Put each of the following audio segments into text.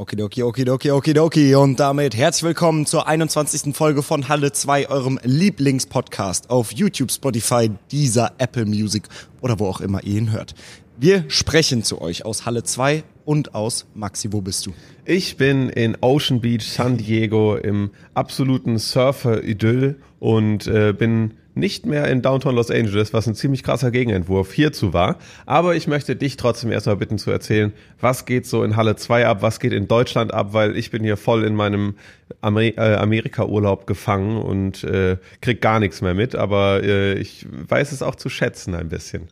Okidoki, okidoki, okidoki. Und damit herzlich willkommen zur 21. Folge von Halle 2, eurem Lieblingspodcast auf YouTube, Spotify, dieser Apple Music oder wo auch immer ihr ihn hört. Wir sprechen zu euch aus Halle 2 und aus Maxi, wo bist du? Ich bin in Ocean Beach, San Diego im absoluten Surfer-Idyll und äh, bin nicht mehr in Downtown Los Angeles, was ein ziemlich krasser Gegenentwurf hierzu war. Aber ich möchte dich trotzdem erstmal bitten zu erzählen, was geht so in Halle 2 ab, was geht in Deutschland ab, weil ich bin hier voll in meinem Amer äh, Amerika-Urlaub gefangen und äh, krieg gar nichts mehr mit, aber äh, ich weiß es auch zu schätzen ein bisschen.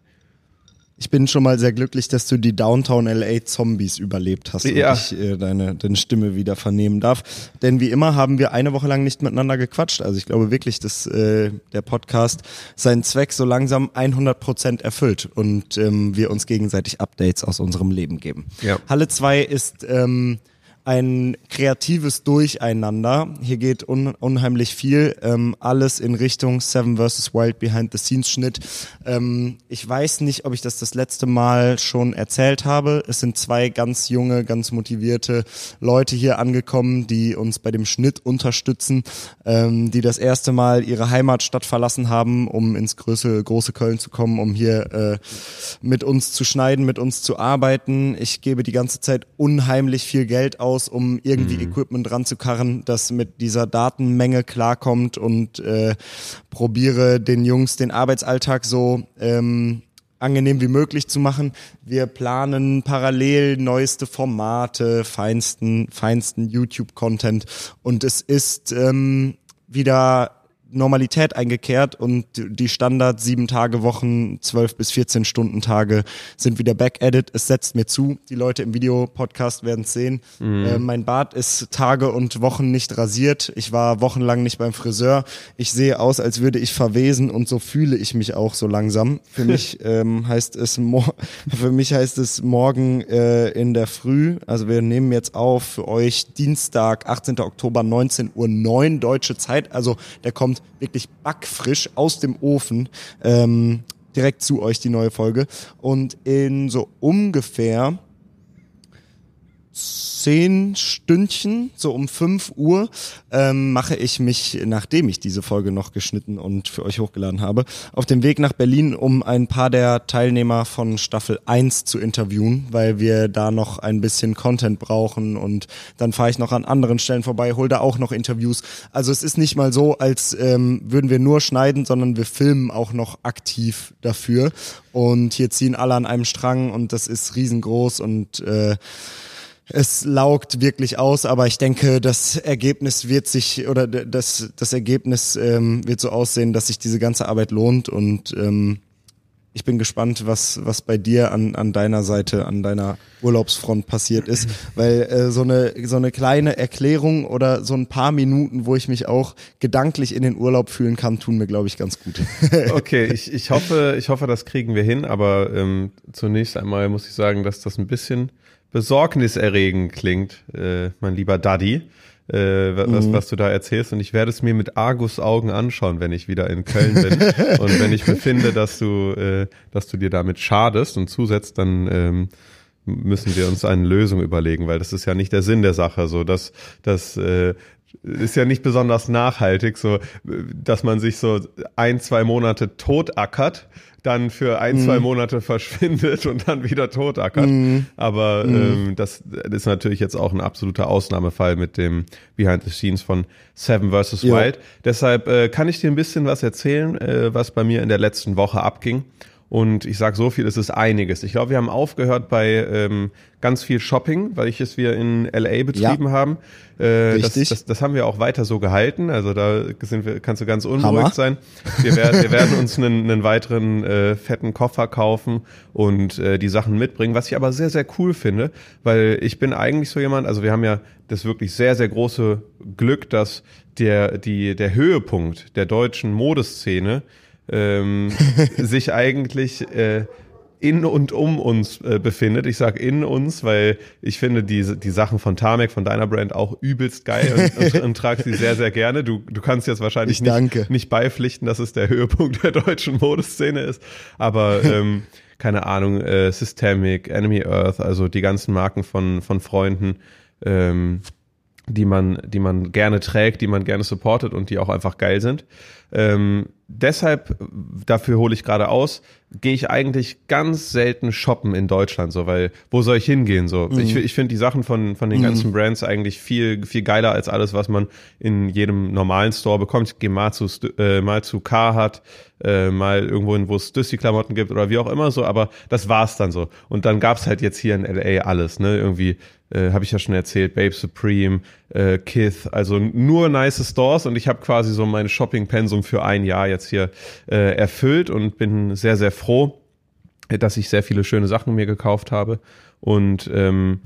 Ich bin schon mal sehr glücklich, dass du die Downtown LA Zombies überlebt hast ja. und ich äh, deine, deine Stimme wieder vernehmen darf. Denn wie immer haben wir eine Woche lang nicht miteinander gequatscht. Also ich glaube wirklich, dass äh, der Podcast seinen Zweck so langsam 100 Prozent erfüllt und ähm, wir uns gegenseitig Updates aus unserem Leben geben. Ja. Halle 2 ist ähm, ein kreatives Durcheinander. Hier geht un unheimlich viel, ähm, alles in Richtung Seven vs. Wild Behind the Scenes Schnitt. Ähm, ich weiß nicht, ob ich das das letzte Mal schon erzählt habe. Es sind zwei ganz junge, ganz motivierte Leute hier angekommen, die uns bei dem Schnitt unterstützen, ähm, die das erste Mal ihre Heimatstadt verlassen haben, um ins große, große Köln zu kommen, um hier äh, mit uns zu schneiden, mit uns zu arbeiten. Ich gebe die ganze Zeit unheimlich viel Geld aus aus, um irgendwie mhm. Equipment ranzukarren, das mit dieser Datenmenge klarkommt und äh, probiere den Jungs den Arbeitsalltag so ähm, angenehm wie möglich zu machen. Wir planen parallel neueste Formate, feinsten, feinsten YouTube-Content und es ist ähm, wieder Normalität eingekehrt und die Standard sieben Tage Wochen, zwölf bis 14 Stunden Tage sind wieder back-edit. Es setzt mir zu. Die Leute im Videopodcast werden es sehen. Mhm. Äh, mein Bart ist Tage und Wochen nicht rasiert. Ich war wochenlang nicht beim Friseur. Ich sehe aus, als würde ich verwesen und so fühle ich mich auch so langsam. Für mich ähm, heißt es für mich heißt es morgen äh, in der Früh. Also wir nehmen jetzt auf für euch Dienstag, 18. Oktober, 19 Uhr 9 deutsche Zeit. Also der kommt wirklich backfrisch aus dem Ofen ähm, direkt zu euch die neue Folge. Und in so ungefähr zehn Stündchen, so um fünf Uhr, ähm, mache ich mich, nachdem ich diese Folge noch geschnitten und für euch hochgeladen habe, auf den Weg nach Berlin, um ein paar der Teilnehmer von Staffel 1 zu interviewen, weil wir da noch ein bisschen Content brauchen und dann fahre ich noch an anderen Stellen vorbei, hole da auch noch Interviews. Also es ist nicht mal so, als ähm, würden wir nur schneiden, sondern wir filmen auch noch aktiv dafür und hier ziehen alle an einem Strang und das ist riesengroß und äh, es laugt wirklich aus, aber ich denke, das Ergebnis wird sich oder das, das Ergebnis ähm, wird so aussehen, dass sich diese ganze Arbeit lohnt und ähm, ich bin gespannt, was, was bei dir an, an deiner Seite, an deiner Urlaubsfront passiert ist, weil äh, so, eine, so eine kleine Erklärung oder so ein paar Minuten, wo ich mich auch gedanklich in den Urlaub fühlen kann, tun mir, glaube ich, ganz gut. okay, ich, ich, hoffe, ich hoffe, das kriegen wir hin, aber ähm, zunächst einmal muss ich sagen, dass das ein bisschen besorgniserregend klingt, äh, mein lieber Daddy, äh, was, mhm. was du da erzählst. Und ich werde es mir mit Argus-Augen anschauen, wenn ich wieder in Köln bin. und wenn ich befinde, dass du, äh, dass du dir damit schadest und zusetzt, dann ähm, müssen wir uns eine Lösung überlegen, weil das ist ja nicht der Sinn der Sache, so dass, dass äh, ist ja nicht besonders nachhaltig, so dass man sich so ein, zwei Monate totackert dann für ein, mhm. zwei Monate verschwindet und dann wieder totackert. Mhm. Aber mhm. Ähm, das ist natürlich jetzt auch ein absoluter Ausnahmefall mit dem Behind the Scenes von Seven vs. Wild. Deshalb äh, kann ich dir ein bisschen was erzählen, äh, was bei mir in der letzten Woche abging. Und ich sage so viel, es ist einiges. Ich glaube, wir haben aufgehört bei ähm, ganz viel Shopping, weil ich es wir in LA betrieben ja. haben. Äh, das, das, das, haben wir auch weiter so gehalten. Also da sind wir, kannst du ganz unberuhigt Hammer. sein. Wir werden, wir werden uns einen, einen weiteren äh, fetten Koffer kaufen und äh, die Sachen mitbringen, was ich aber sehr, sehr cool finde, weil ich bin eigentlich so jemand, also wir haben ja das wirklich sehr, sehr große Glück, dass der, die, der Höhepunkt der deutschen Modeszene ähm, sich eigentlich äh, in und um uns äh, befindet. Ich sag in uns, weil ich finde die, die Sachen von Tamek, von deiner Brand auch übelst geil und, und, und trage sie sehr, sehr gerne. Du, du kannst jetzt wahrscheinlich nicht, nicht beipflichten, dass es der Höhepunkt der deutschen Modeszene ist, aber ähm, keine Ahnung, äh, Systemic, Enemy Earth, also die ganzen Marken von, von Freunden, ähm, die man, die man gerne trägt, die man gerne supportet und die auch einfach geil sind. Ähm, deshalb, dafür hole ich gerade aus, gehe ich eigentlich ganz selten shoppen in Deutschland, so, weil wo soll ich hingehen? So, mhm. ich, ich finde die Sachen von, von den mhm. ganzen Brands eigentlich viel, viel geiler als alles, was man in jedem normalen Store bekommt. Ich gehe mal zu, äh, mal zu Carhartt, äh, mal irgendwo hin, wo es Düssi-Klamotten gibt oder wie auch immer so, aber das war's dann so. Und dann gab's halt jetzt hier in LA alles, ne? Irgendwie äh, habe ich ja schon erzählt, Babe Supreme, äh, Kith, also nur nice Stores und ich habe quasi so meine Shopping-Pensum für ein Jahr jetzt hier äh, erfüllt und bin sehr, sehr froh, dass ich sehr viele schöne Sachen mir gekauft habe und ähm,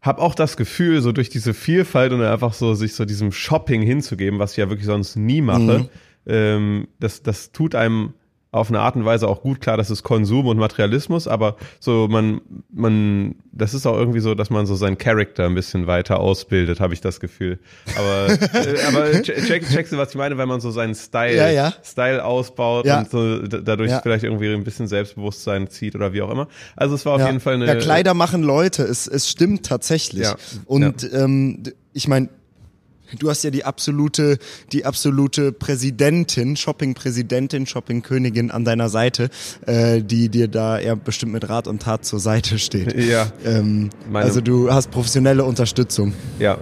habe auch das Gefühl, so durch diese Vielfalt und einfach so sich so diesem Shopping hinzugeben, was ich ja wirklich sonst nie mache, mhm. ähm, das, das tut einem auf eine Art und Weise auch gut klar, das ist Konsum und Materialismus, aber so man, man, das ist auch irgendwie so, dass man so seinen Charakter ein bisschen weiter ausbildet, habe ich das Gefühl. Aber, äh, aber check, checkst du, was ich meine, wenn man so seinen Style, ja, ja. Style ausbaut ja. und so dadurch vielleicht irgendwie ein bisschen Selbstbewusstsein zieht oder wie auch immer. Also es war auf jeden Fall eine. Ja, Kleider machen Leute, es, es stimmt tatsächlich. Und ähm, ich meine, Du hast ja die absolute, die absolute Präsidentin, Shopping-Präsidentin, Shopping-Königin an deiner Seite, äh, die dir da ja bestimmt mit Rat und Tat zur Seite steht. Ja. Ähm, also du hast professionelle Unterstützung. Ja,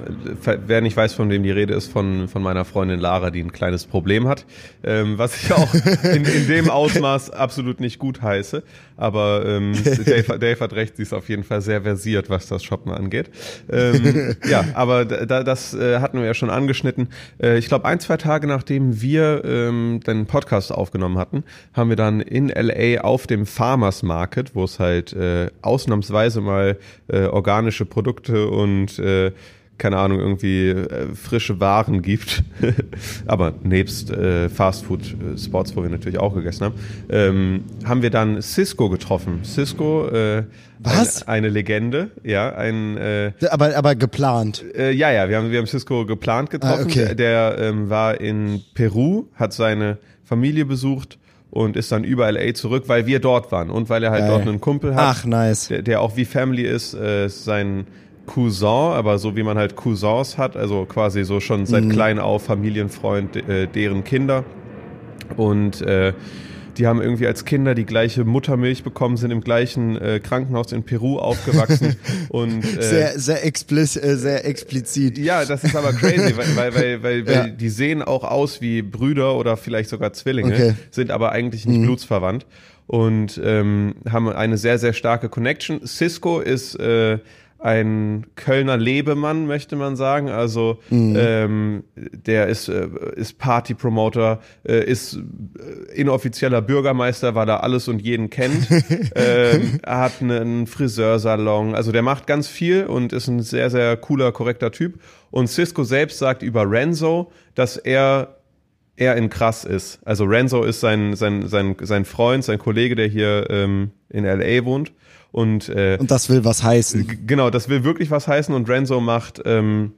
wer nicht weiß, von wem die Rede ist, von, von meiner Freundin Lara, die ein kleines Problem hat, ähm, was ich auch in, in dem Ausmaß absolut nicht gut heiße. Aber ähm, Dave, Dave hat recht, sie ist auf jeden Fall sehr versiert, was das Shoppen angeht. Ähm, ja, aber da, das äh, hatten wir ja schon angeschnitten. Äh, ich glaube, ein, zwei Tage nachdem wir ähm, den Podcast aufgenommen hatten, haben wir dann in LA auf dem Farmers Market, wo es halt äh, ausnahmsweise mal äh, organische Produkte und äh, keine Ahnung, irgendwie äh, frische Waren gibt. Aber nebst äh, Fastfood-Spots, äh, wo wir natürlich auch gegessen haben, ähm, haben wir dann Cisco getroffen. Cisco, äh, Was? Eine, eine Legende, ja, ein äh, aber, aber geplant. Äh, ja, ja, wir haben, wir haben Cisco geplant getroffen. Ah, okay. Der, der ähm, war in Peru, hat seine Familie besucht und ist dann über LA zurück, weil wir dort waren und weil er halt Geil. dort einen Kumpel hat. Ach, nice. Der, der auch wie Family ist, äh, sein Cousin, aber so wie man halt Cousins hat, also quasi so schon seit mhm. klein auf Familienfreund äh, deren Kinder. Und äh, die haben irgendwie als Kinder die gleiche Muttermilch bekommen, sind im gleichen äh, Krankenhaus in Peru aufgewachsen und äh, sehr sehr, expliz äh, sehr explizit. Ja, das ist aber crazy, weil weil weil, weil, weil die sehen auch aus wie Brüder oder vielleicht sogar Zwillinge, okay. sind aber eigentlich nicht mhm. blutsverwandt und ähm, haben eine sehr sehr starke Connection. Cisco ist äh, ein Kölner Lebemann, möchte man sagen. Also mhm. ähm, der ist, äh, ist Party-Promoter, äh, ist äh, inoffizieller Bürgermeister, weil er alles und jeden kennt. ähm, er hat einen Friseursalon. Also der macht ganz viel und ist ein sehr, sehr cooler, korrekter Typ. Und Cisco selbst sagt über Renzo, dass er er in krass ist. Also Renzo ist sein, sein, sein, sein Freund, sein Kollege, der hier ähm, in LA wohnt. Und, äh, und das will was heißen. Genau, das will wirklich was heißen und Renzo macht, ähm,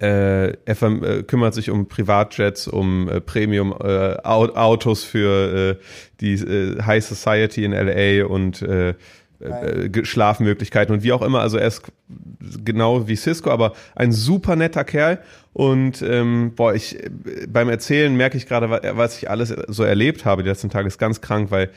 äh, er äh, kümmert sich um Privatjets, um äh, Premium-Autos äh, für äh, die äh, High Society in LA und äh, äh, Schlafmöglichkeiten und wie auch immer. Also er ist genau wie Cisco, aber ein super netter Kerl. Und ähm, boah, ich beim Erzählen merke ich gerade, was ich alles so erlebt habe die letzten Tage, ist ganz krank, weil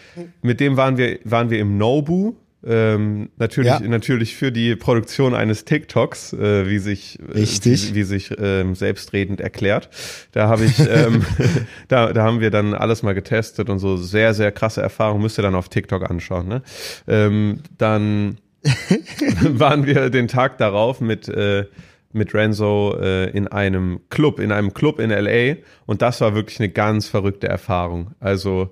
mit dem waren wir waren wir im Nobu ähm, natürlich, ja. natürlich für die Produktion eines TikToks, äh, wie sich, äh, Richtig. wie, wie sich ähm, selbstredend erklärt. Da habe ich, ähm, da, da haben wir dann alles mal getestet und so sehr, sehr krasse Erfahrungen müsst ihr dann auf TikTok anschauen. Ne? Ähm, dann waren wir den Tag darauf mit äh, mit Renzo äh, in einem Club, in einem Club in LA und das war wirklich eine ganz verrückte Erfahrung. Also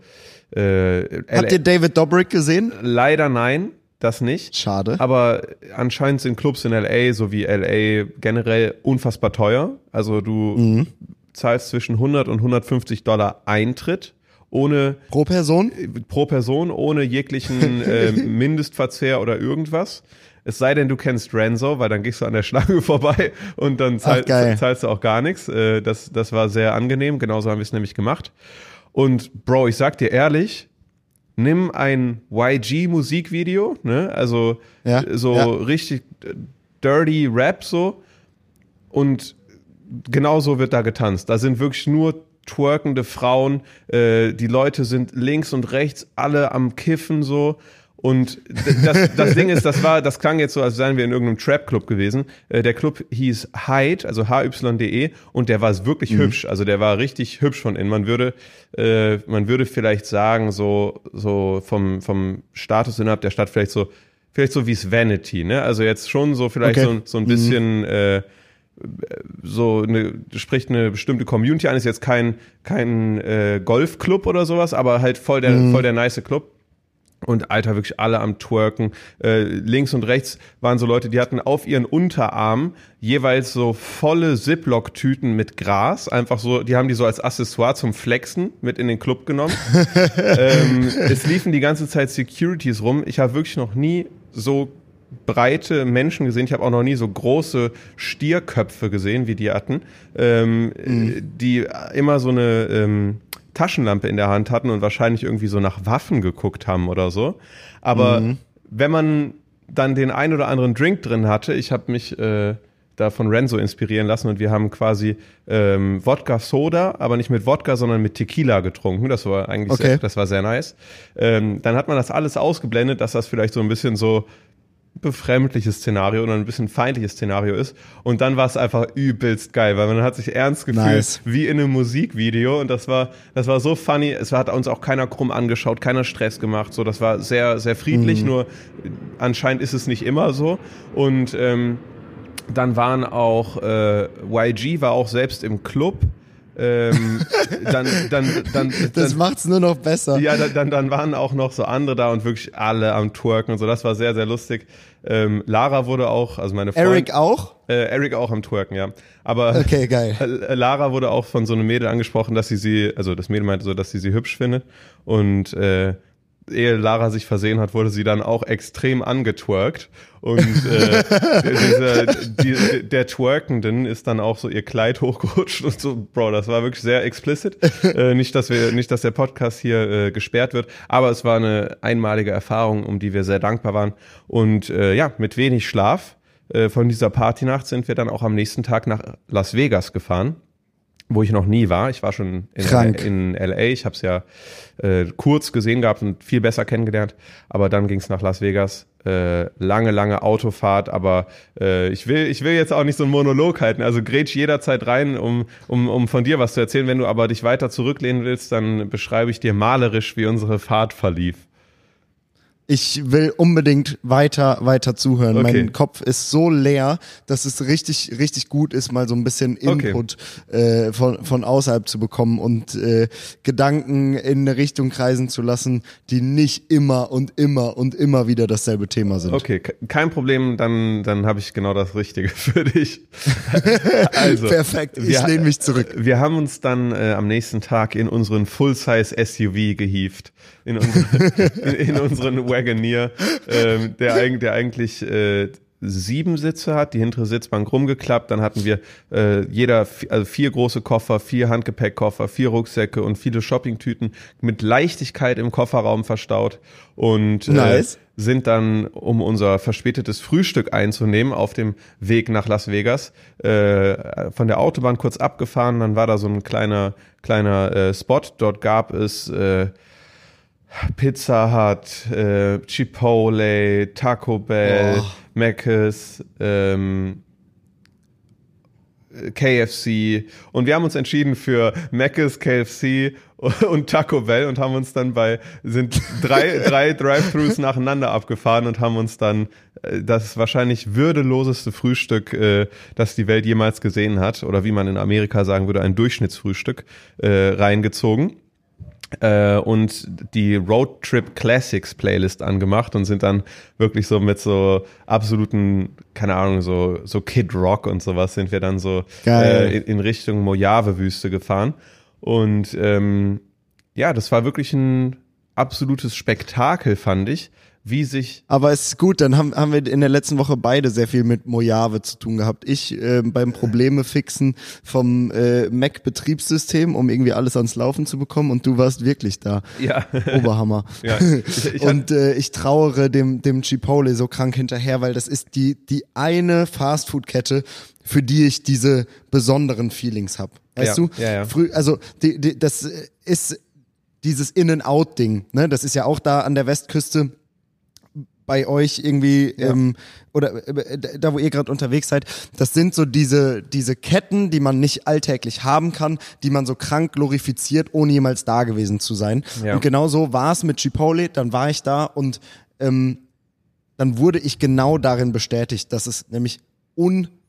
äh, Habt ihr David Dobrik gesehen? Leider nein das nicht. Schade. Aber anscheinend sind Clubs in LA sowie LA generell unfassbar teuer. Also du mhm. zahlst zwischen 100 und 150 Dollar Eintritt ohne pro Person pro Person ohne jeglichen äh, Mindestverzehr oder irgendwas. Es sei denn, du kennst Renzo, weil dann gehst du an der Schlange vorbei und dann zahl, Ach, zahlst du auch gar nichts. Äh, das, das war sehr angenehm. Genauso haben wir es nämlich gemacht. Und Bro, ich sag dir ehrlich, nimm ein YG-Musikvideo, ne? Also ja, so ja. richtig Dirty Rap so und genauso wird da getanzt. Da sind wirklich nur twerkende Frauen, äh, die Leute sind links und rechts alle am Kiffen so. Und das, das Ding ist, das war, das klang jetzt so, als wären wir in irgendeinem Trap-Club gewesen. Äh, der Club hieß Hyde, also H-Y-D-E, und der war wirklich mhm. hübsch. Also der war richtig hübsch von innen. Man würde, äh, man würde vielleicht sagen, so, so vom, vom Status innerhalb der Stadt vielleicht so, vielleicht so wie es Vanity, ne? Also jetzt schon so vielleicht okay. so, so ein mhm. bisschen, mhm. äh, so eine spricht eine bestimmte Community an, ist jetzt kein kein äh, Golfclub oder sowas, aber halt voll der mhm. voll der nice Club. Und Alter, wirklich alle am Twerken. Äh, links und rechts waren so Leute, die hatten auf ihren Unterarm jeweils so volle Ziploc-Tüten mit Gras. Einfach so, die haben die so als Accessoire zum Flexen mit in den Club genommen. ähm, es liefen die ganze Zeit Securities rum. Ich habe wirklich noch nie so breite Menschen gesehen. Ich habe auch noch nie so große Stierköpfe gesehen, wie die hatten, ähm, mhm. die immer so eine ähm, Taschenlampe in der Hand hatten und wahrscheinlich irgendwie so nach Waffen geguckt haben oder so. Aber mhm. wenn man dann den ein oder anderen Drink drin hatte, ich habe mich äh, da von Renzo inspirieren lassen und wir haben quasi ähm, Wodka Soda, aber nicht mit Wodka, sondern mit Tequila getrunken. Das war eigentlich okay. sehr, das war sehr nice. Ähm, dann hat man das alles ausgeblendet, dass das vielleicht so ein bisschen so befremdliches Szenario oder ein bisschen feindliches Szenario ist. Und dann war es einfach übelst geil, weil man hat sich ernst gefühlt nice. wie in einem Musikvideo und das war, das war so funny. Es hat uns auch keiner krumm angeschaut, keiner Stress gemacht. So, das war sehr, sehr friedlich, mhm. nur anscheinend ist es nicht immer so. Und ähm, dann waren auch äh, YG war auch selbst im Club ähm, dann, dann, dann, das dann, macht's nur noch besser. Ja, dann, dann waren auch noch so andere da und wirklich alle am Twerken und so. Das war sehr, sehr lustig. Ähm, Lara wurde auch, also meine Freundin. Eric auch? Äh, Eric auch am Twerken, ja. Aber okay, geil. Lara wurde auch von so einem Mädel angesprochen, dass sie sie, also das Mädel meinte so, dass sie sie hübsch findet und äh, ehe Lara sich versehen hat, wurde sie dann auch extrem angetwerkt. Und äh, dieser, die, der Twerkenden ist dann auch so ihr Kleid hochgerutscht und so, Bro, das war wirklich sehr explicit. Äh, nicht, dass wir, nicht, dass der Podcast hier äh, gesperrt wird, aber es war eine einmalige Erfahrung, um die wir sehr dankbar waren. Und äh, ja, mit wenig Schlaf äh, von dieser Partynacht sind wir dann auch am nächsten Tag nach Las Vegas gefahren wo ich noch nie war. Ich war schon in, in LA, ich habe es ja äh, kurz gesehen gehabt und viel besser kennengelernt, aber dann ging es nach Las Vegas. Äh, lange, lange Autofahrt, aber äh, ich, will, ich will jetzt auch nicht so einen Monolog halten. Also grätsch jederzeit rein, um, um, um von dir was zu erzählen. Wenn du aber dich weiter zurücklehnen willst, dann beschreibe ich dir malerisch, wie unsere Fahrt verlief. Ich will unbedingt weiter, weiter zuhören. Okay. Mein Kopf ist so leer, dass es richtig, richtig gut ist, mal so ein bisschen Input okay. äh, von, von außerhalb zu bekommen und äh, Gedanken in eine Richtung kreisen zu lassen, die nicht immer und immer und immer wieder dasselbe Thema sind. Okay, kein Problem, dann, dann habe ich genau das Richtige für dich. also, Perfekt, ich lehne mich zurück. Wir haben uns dann äh, am nächsten Tag in unseren Full-Size SUV gehievt in, unsere, in, in unseren Wagoneer, ähm, der, eigentlich, der eigentlich äh, sieben Sitze hat, die hintere Sitzbank rumgeklappt. Dann hatten wir äh, jeder also vier große Koffer, vier Handgepäckkoffer, vier Rucksäcke und viele Shoppingtüten mit Leichtigkeit im Kofferraum verstaut und äh, nice. sind dann, um unser verspätetes Frühstück einzunehmen, auf dem Weg nach Las Vegas äh, von der Autobahn kurz abgefahren. Dann war da so ein kleiner kleiner äh, Spot. Dort gab es äh, Pizza Hut, äh, Chipotle, Taco Bell, oh. Mc's, ähm, KFC und wir haben uns entschieden für Mc's, KFC und Taco Bell und haben uns dann bei sind drei drei Drive-Thrus nacheinander abgefahren und haben uns dann äh, das wahrscheinlich würdeloseste Frühstück, äh, das die Welt jemals gesehen hat oder wie man in Amerika sagen würde ein Durchschnittsfrühstück äh, reingezogen äh, und die Road Trip Classics Playlist angemacht und sind dann wirklich so mit so absoluten, keine Ahnung, so, so Kid Rock und sowas sind wir dann so äh, in, in, Richtung Mojave-Wüste gefahren. Und ähm, ja, das war wirklich ein absolutes Spektakel, fand ich, wie sich. Aber es ist gut, dann haben, haben wir in der letzten Woche beide sehr viel mit Mojave zu tun gehabt. Ich äh, beim Probleme fixen vom äh, Mac-Betriebssystem, um irgendwie alles ans Laufen zu bekommen und du warst wirklich da. Ja. Oberhammer. Ja, ich, ich und äh, ich trauere dem, dem Chipotle so krank hinterher, weil das ist die, die eine Fastfood-Kette, für die ich diese besonderen Feelings hab. Weißt Ja, du? ja, ja. Früh, also die, die, das ist dieses In-and-Out-Ding, ne? Das ist ja auch da an der Westküste bei euch irgendwie Ja. ähm, oder äh, da wo ihr gerade unterwegs seid, das sind so diese diese Ketten, die man nicht alltäglich haben kann, die man so krank glorifiziert, ohne jemals da gewesen zu sein. Ja. Und genau so war es mit Chipotle. Dann war ich da und ähm, dann wurde ich genau darin bestätigt, dass es nämlich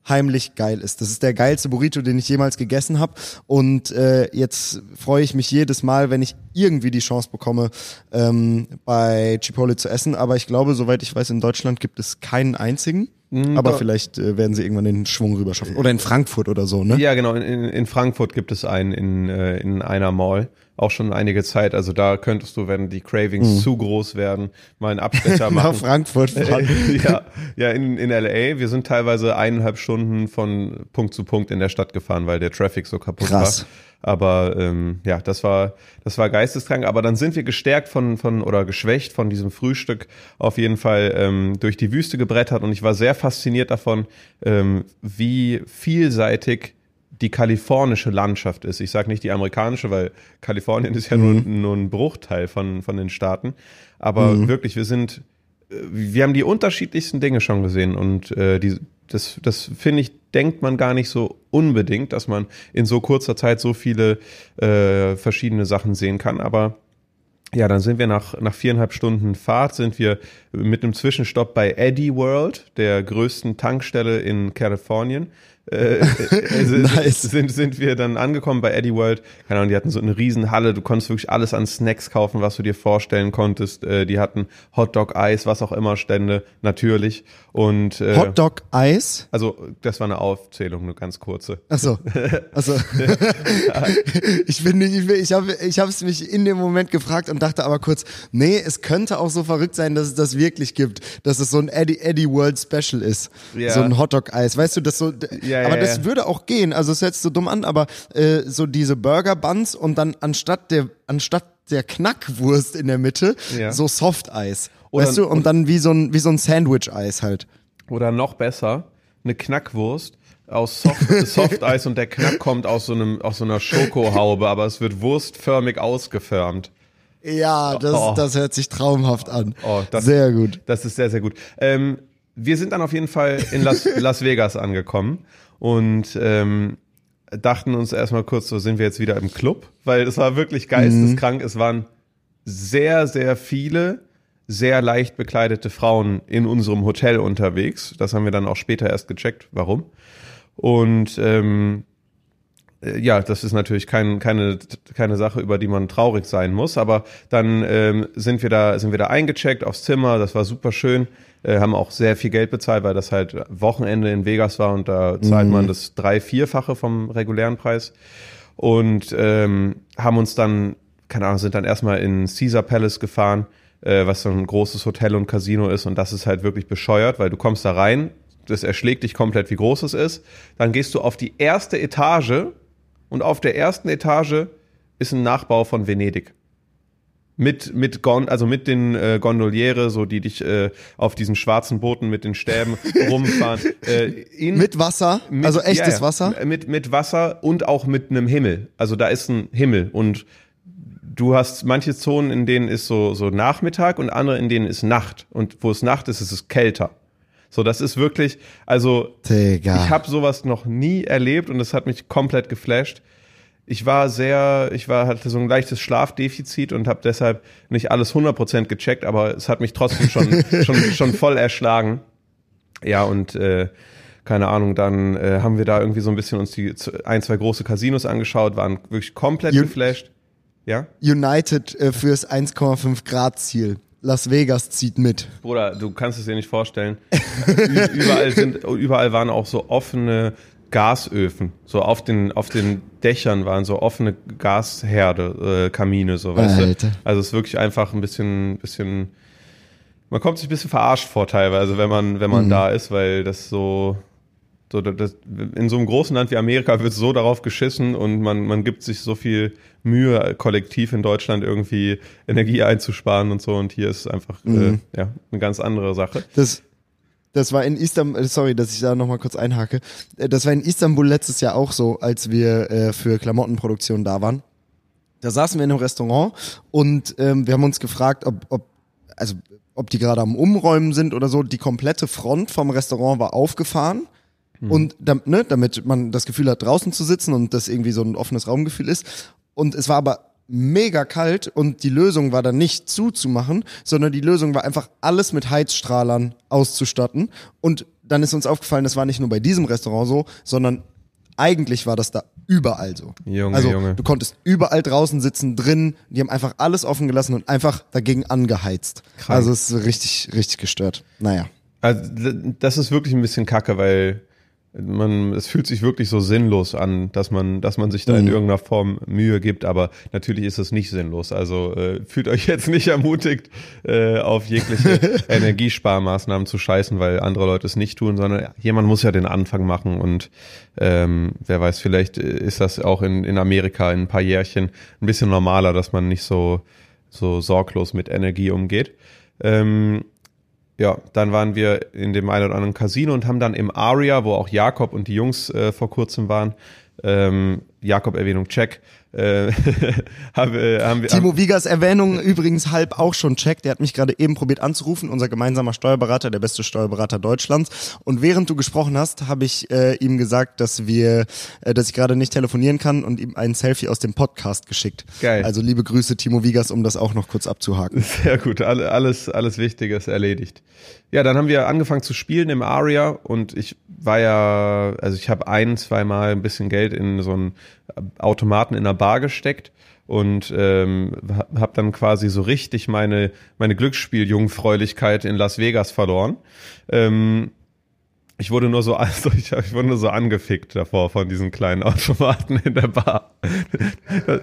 unheimlich geil ist. Das ist der geilste Burrito, den ich jemals gegessen habe. Und äh, jetzt freue ich mich jedes Mal, wenn ich irgendwie die Chance bekomme, ähm, bei Chipotle zu essen. Aber ich glaube, soweit ich weiß, in Deutschland gibt es keinen einzigen. Aber doch. vielleicht äh, werden sie irgendwann den Schwung rüber schaffen. Oder in Frankfurt oder so, ne? Ja, genau. In, in, Frankfurt gibt es einen in, äh, in einer Mall. Auch schon einige Zeit. Also da könntest du, wenn die Cravings zu groß werden, mal einen Abstecher Nach machen. Frankfurt fahren. ja, ja in, in LA. Wir sind teilweise eineinhalb Stunden von Punkt zu Punkt in der Stadt gefahren, weil der Traffic so kaputt Krass. war. Aber ähm, ja, das war das war geisteskrank. Aber dann sind wir gestärkt von von oder geschwächt von diesem Frühstück auf jeden Fall ähm, durch die Wüste gebrettert und ich war sehr fasziniert davon, ähm, wie vielseitig die kalifornische Landschaft ist. Ich sage nicht die amerikanische, weil Kalifornien ist ja nur, nur ein Bruchteil von, von den Staaten. Aber wirklich, wir sind, wir haben die unterschiedlichsten Dinge schon gesehen und äh, die, das, das finde ich, denkt man gar nicht so unbedingt, dass man in so kurzer Zeit so viele äh, verschiedene Sachen sehen kann. Aber ja, dann sind wir nach, nach viereinhalb Stunden Fahrt, sind wir mit einem Zwischenstopp bei Eddie World, der größten Tankstelle in Kalifornien. Äh, äh, sind, Nice. sind, sind wir dann angekommen bei Eddie World. Keine Ahnung, die hatten so eine riesen Halle. Du konntest wirklich alles an Snacks kaufen, was du dir vorstellen konntest. Äh, die hatten Hotdog, Eis, was auch immer Stände, natürlich. Und äh, Hotdog Eis. also das war eine Aufzählung, eine ganz kurze. Achso. Achso. ich bin nicht, ich, ich habe ich habe es mich in dem Moment gefragt und dachte aber kurz, nee, es könnte auch so verrückt sein, dass es das wirklich gibt, dass es so ein Eddie Eddie World Special ist. Ja. So ein Hotdog Eis, weißt du, das so Ja, aber ja, das ja. würde auch gehen, also es hört sich so dumm an, aber äh, so diese Burger Buns und dann anstatt der anstatt der Knackwurst in der Mitte Ja. so Soft Eis. Weißt du, und dann wie so ein wie so ein Sandwich Eis halt. Oder noch besser, eine Knackwurst aus Soft, Softeis und der Knack kommt aus so einem aus so einer Schokohaube, aber es wird wurstförmig ausgeförmt. Ja, das, Oh. das hört sich traumhaft an. Oh, das- Sehr gut. Das ist sehr, sehr gut. Ähm, wir sind dann auf jeden Fall in Las, Las Vegas angekommen und ähm, dachten uns erstmal kurz, so sind wir jetzt wieder im Club, weil es war wirklich geisteskrank. Es waren sehr, sehr viele sehr leicht bekleidete Frauen in unserem Hotel unterwegs. Das haben wir dann auch später erst gecheckt, warum. Und ähm, äh, ja, das ist natürlich kein, keine, keine Sache, über die man traurig sein muss. Aber dann ähm, sind wir da, sind wir da eingecheckt aufs Zimmer. Das war super schön. Äh, haben auch sehr viel Geld bezahlt, weil das halt Wochenende in Vegas war und da zahlt man das drei, vierfache vom regulären Preis. Und ähm, haben uns dann, keine Ahnung, sind dann erstmal in Caesar Palace gefahren, äh, was so ein großes Hotel und Casino ist. Und das ist halt wirklich bescheuert, weil du kommst da rein, das erschlägt dich komplett, wie groß es ist. Dann gehst du auf die erste Etage und auf der ersten Etage ist ein Nachbau von Venedig. Mit, mit Gon, also mit den äh, Gondoliere, so die dich äh, auf diesen schwarzen Booten mit den Stäben rumfahren. Äh, in, Mit Wasser, mit- also echtes ja. Wasser. Mit, mit Wasser und auch mit einem Himmel. Also da ist ein Himmel und du hast manche Zonen, in denen ist so, so Nachmittag und andere, in denen ist Nacht. Und wo es Nacht ist, ist es kälter. So, das ist wirklich, also Digga. ich habe sowas noch nie erlebt und es hat mich komplett geflasht. Ich war sehr, ich war hatte so ein leichtes Schlafdefizit und habe deshalb nicht alles 100% gecheckt, aber es hat mich trotzdem schon schon schon voll erschlagen. Ja, und äh, keine Ahnung, dann äh, haben wir da irgendwie so ein bisschen uns die ein, zwei große Casinos angeschaut, waren wirklich komplett geflasht. Ja? United äh, fürs 1,5 Grad Ziel. Las Vegas zieht mit. Bruder, du kannst es dir nicht vorstellen. Überall sind, überall waren auch so offene Gasöfen. So auf den, auf den Dächern waren so offene Gasherde, äh, Kamine, so weißt Alter. du. Also es ist wirklich einfach ein bisschen, bisschen, man kommt sich ein bisschen verarscht vor teilweise, wenn man, wenn man Mhm. da ist, weil das so, so das, in so einem großen Land wie Amerika wird so darauf geschissen und man, man gibt sich so viel Mühe, kollektiv in Deutschland irgendwie Energie einzusparen und so. Und hier ist einfach Mhm. äh, ja, eine ganz andere Sache. Das, das war in Istanbul, sorry, dass ich da nochmal kurz einhake. Äh, Das war in Istanbul letztes Jahr auch so, als wir äh, für Klamottenproduktion da waren. Da saßen wir in einem Restaurant und ähm, wir haben uns gefragt, ob, ob, also, ob die gerade am Umräumen sind oder so. Die komplette Front vom Restaurant war aufgefahren. Und dam- ne, damit man das Gefühl hat, draußen zu sitzen und das irgendwie so ein offenes Raumgefühl ist. Und es war aber mega kalt und die Lösung war dann nicht zuzumachen, sondern die Lösung war einfach alles mit Heizstrahlern auszustatten. Und dann ist uns aufgefallen, das war nicht nur bei diesem Restaurant so, sondern eigentlich war das da überall so. Junge, also Junge. du konntest überall draußen sitzen, drin, die haben einfach alles offen gelassen und einfach dagegen angeheizt. Krank. Also es ist richtig, richtig gestört. Naja. Also das ist wirklich ein bisschen kacke, weil man, es fühlt sich wirklich so sinnlos an, dass man, dass man sich da in Mhm. irgendeiner Form Mühe gibt, aber natürlich ist es nicht sinnlos. Also äh, fühlt euch jetzt nicht ermutigt, äh, auf jegliche Energiesparmaßnahmen zu scheißen, weil andere Leute es nicht tun, sondern jemand muss ja den Anfang machen und ähm, wer weiß, vielleicht ist das auch in, in Amerika in ein paar Jährchen ein bisschen normaler, dass man nicht so, so sorglos mit Energie umgeht. Ähm, ja, dann waren wir in dem einen oder anderen Casino und haben dann im Aria, wo auch Jakob und die Jungs äh, vor kurzem waren, ähm, Jakob Erwähnung check, äh, haben, äh, haben wir Timo Wiegers Erwähnung übrigens halb auch schon checkt. Der hat mich gerade eben probiert anzurufen, unser gemeinsamer Steuerberater, der beste Steuerberater Deutschlands. Und während du gesprochen hast, habe ich äh, ihm gesagt, dass wir, äh, dass ich gerade nicht telefonieren kann und ihm ein Selfie aus dem Podcast geschickt. Geil. Also liebe Grüße, Timo Wiegers, um das auch noch kurz abzuhaken. Sehr gut, alle- alles, alles Wichtiges erledigt. Ja, dann haben wir angefangen zu spielen im Aria und ich war ja, also ich habe ein, zweimal ein bisschen Geld in so einen Automaten in einer Bar gesteckt und ähm, habe dann quasi so richtig meine, meine Glücksspieljungfräulichkeit in Las Vegas verloren. Ähm, ich wurde nur so, also ich, ich wurde nur so angefickt davor von diesen kleinen Automaten in der Bar.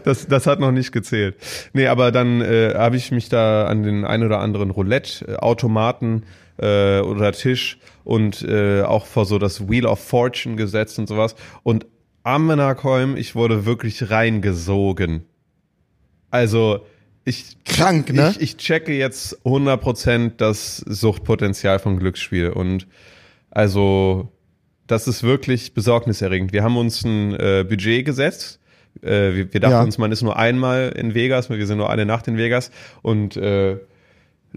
Das, das hat noch nicht gezählt. Nee, aber dann äh, habe ich mich da an den ein oder anderen Roulette-Automaten äh, oder Tisch und äh, auch vor so das Wheel of Fortune gesetzt und sowas. Und am Nakolm, ich wurde wirklich reingesogen. Also ich Krank, ne? ich, ich checke jetzt 100% das Suchtpotenzial von Glücksspiel und also das ist wirklich besorgniserregend. Wir haben uns ein äh, Budget gesetzt. Äh, wir, wir dachten Ja. uns, man ist nur einmal in Vegas, wir sind nur eine Nacht in Vegas und äh,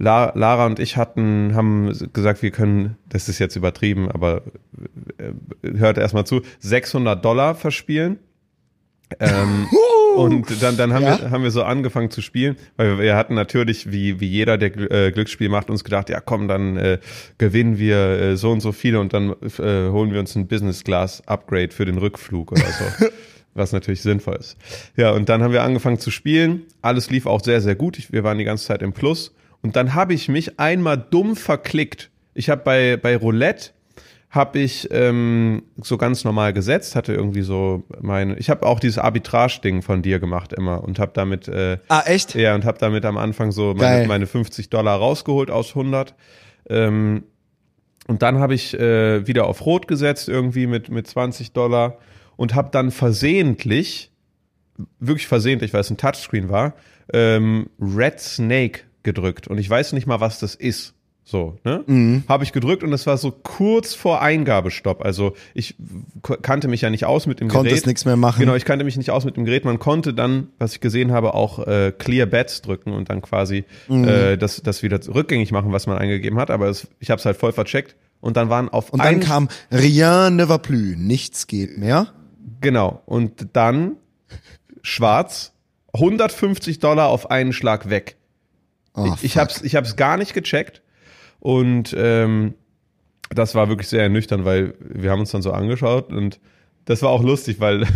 La Lara und ich hatten, haben gesagt, wir können, das ist jetzt übertrieben, aber äh, hört erstmal zu, 600 Dollar verspielen. Ähm, und dann, dann haben, Ja. wir, haben wir so angefangen zu spielen, weil wir hatten natürlich, wie, wie jeder, der äh, Glücksspiel macht, uns gedacht, ja komm, dann äh, gewinnen wir äh, so und so viele und dann äh, holen wir uns ein Business Class Upgrade für den Rückflug oder so. Was natürlich sinnvoll ist. Ja, und dann haben wir angefangen zu spielen. Alles lief auch sehr, sehr gut. Ich, wir waren die ganze Zeit im Plus. Und dann habe ich mich einmal dumm verklickt. Ich habe bei, bei Roulette habe ich ähm, so ganz normal gesetzt, hatte irgendwie so meine, ich habe auch dieses Arbitrage-Ding von dir gemacht immer und habe damit, äh, Ah, echt? ja, und habe damit am Anfang so meine, meine 50 Dollar rausgeholt aus 100. Ähm, und dann habe ich äh, wieder auf Rot gesetzt irgendwie mit, mit 20 Dollar und habe dann versehentlich, wirklich versehentlich, weil es ein Touchscreen war, ähm, Red Snake gedrückt. Und ich weiß nicht mal, was das ist. So, ne? Mhm. Habe ich gedrückt und es war so kurz vor Eingabestopp. Also ich kannte mich ja nicht aus mit dem Konntest Gerät. nichts mehr machen. Genau, ich kannte mich nicht aus mit dem Gerät. Man konnte dann, was ich gesehen habe, auch äh, Clear Bets drücken und dann quasi Mhm. äh, das, das wieder rückgängig machen, was man eingegeben hat. Aber es, ich habe es halt voll vercheckt. Und dann waren auf Und dann kam Rien ne va plus, nichts geht mehr. Genau. Und dann schwarz, 150 Dollar auf einen Schlag weg. Oh, ich habe es ich hab's gar nicht gecheckt. Und ähm, das war wirklich sehr ernüchternd, weil wir haben uns dann so angeschaut und das war auch lustig, weil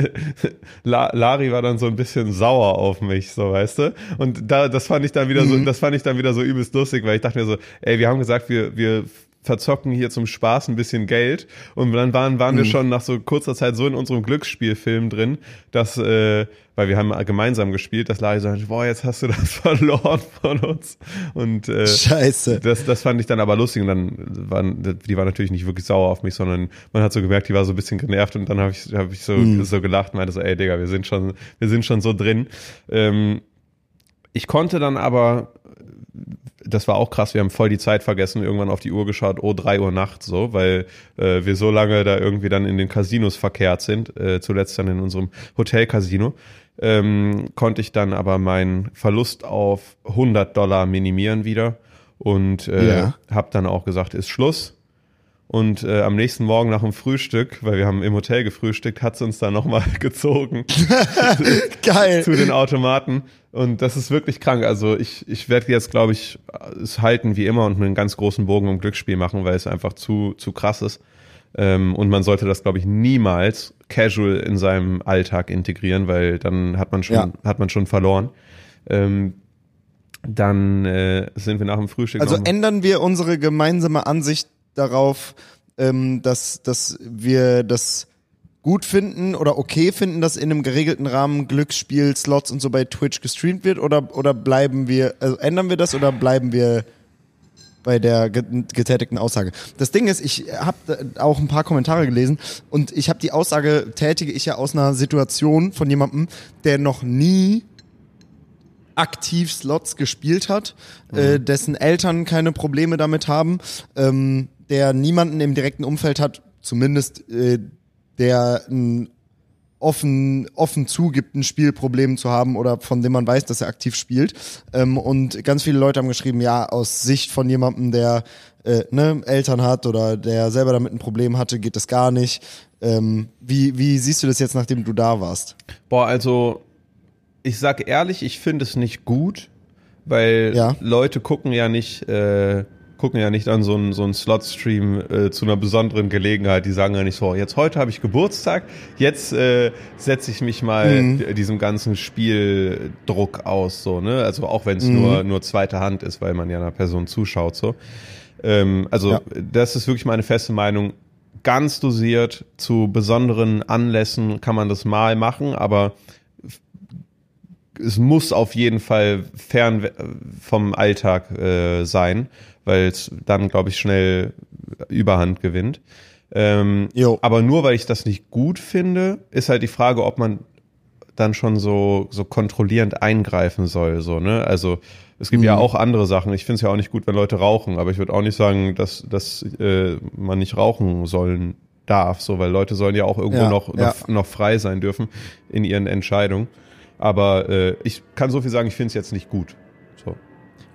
La Lari war dann so ein bisschen sauer auf mich, so weißt du. Und da, das fand ich dann wieder so, das fand ich dann wieder so übelst lustig, weil ich dachte mir so, ey, wir haben gesagt, wir, wir verzocken hier zum Spaß ein bisschen Geld. Und dann waren, waren mhm. wir schon nach so kurzer Zeit so in unserem Glücksspielfilm drin, dass, äh, weil wir haben gemeinsam gespielt, dass Larry sagt, boah, jetzt hast du das verloren von uns. Und äh, Scheiße. Das, das fand ich dann aber lustig. Und dann waren, die war natürlich nicht wirklich sauer auf mich, sondern man hat so gemerkt, die war so ein bisschen genervt und dann habe ich, hab ich so, mhm. so gelacht und meinte so, ey Digga, wir sind schon, wir sind schon so drin. Ähm, ich konnte dann aber das war auch krass, wir haben voll die Zeit vergessen, irgendwann auf die Uhr geschaut, oh, drei Uhr nachts so, weil äh, wir so lange da irgendwie dann in den Casinos verkehrt sind, äh, zuletzt dann in unserem Hotel-Casino, ähm, konnte ich dann aber meinen Verlust auf 100 Dollar minimieren wieder und äh, ja. habe dann auch gesagt, ist Schluss. Und äh, am nächsten Morgen nach dem Frühstück, weil wir haben im Hotel gefrühstückt, hat sie uns dann nochmal gezogen. Geil. zu den Automaten. Und das ist wirklich krank. Also ich, ich werde jetzt, glaube ich, es halten wie immer und einen ganz großen Bogen um Glücksspiel machen, weil es einfach zu, zu krass ist. Ähm, und man sollte das, glaube ich, niemals casual in seinem Alltag integrieren, weil dann hat man schon, ja. hat man schon verloren. Ähm, dann äh, sind wir nach dem Frühstück. Also ändern wir unsere gemeinsame Ansicht darauf, ähm, dass, dass wir das gut finden oder okay finden, dass in einem geregelten Rahmen Glücksspiel, Slots und so bei Twitch gestreamt wird oder, oder bleiben wir, also ändern wir das oder bleiben wir bei der getätigten Aussage. Das Ding ist, ich habe auch ein paar Kommentare gelesen und ich habe die Aussage tätige ich ja aus einer Situation von jemandem, der noch nie aktiv Slots gespielt hat, mhm. äh, dessen Eltern keine Probleme damit haben, ähm, der niemanden im direkten Umfeld hat, zumindest äh, der ein offen, offen zugibt, ein Spielproblem zu haben oder von dem man weiß, dass er aktiv spielt. Ähm, und ganz viele Leute haben geschrieben, ja, aus Sicht von jemandem, der äh, ne, Eltern hat oder der selber damit ein Problem hatte, geht das gar nicht. Ähm, wie, wie siehst du das jetzt, nachdem du da warst? Boah, also ich sag ehrlich, ich finde es nicht gut, weil ja. Leute gucken ja nicht äh, gucken ja nicht an so einen, so einen Slot-Stream äh, zu einer besonderen Gelegenheit. Die sagen ja nicht so, jetzt heute habe ich Geburtstag, jetzt äh, setze ich mich mal mhm. diesem ganzen Spieldruck aus, so, ne? Also auch wenn es mhm. nur, nur zweite Hand ist, weil man ja einer Person zuschaut, so. Ähm, also ja. das ist wirklich meine feste Meinung. Ganz dosiert zu besonderen Anlässen kann man das mal machen, aber es muss auf jeden Fall fern vom Alltag äh, sein weil es dann, glaube ich, schnell Überhand gewinnt. Ähm, aber nur weil ich das nicht gut finde, ist halt die Frage, ob man dann schon so, so kontrollierend eingreifen soll. So, ne? Also es gibt mhm. ja auch andere Sachen. Ich finde es ja auch nicht gut, wenn Leute rauchen, aber ich würde auch nicht sagen, dass, dass äh, man nicht rauchen sollen darf, so, weil Leute sollen ja auch irgendwo ja, noch, ja. noch, noch frei sein dürfen in ihren Entscheidungen. Aber äh, ich kann so viel sagen, ich finde es jetzt nicht gut.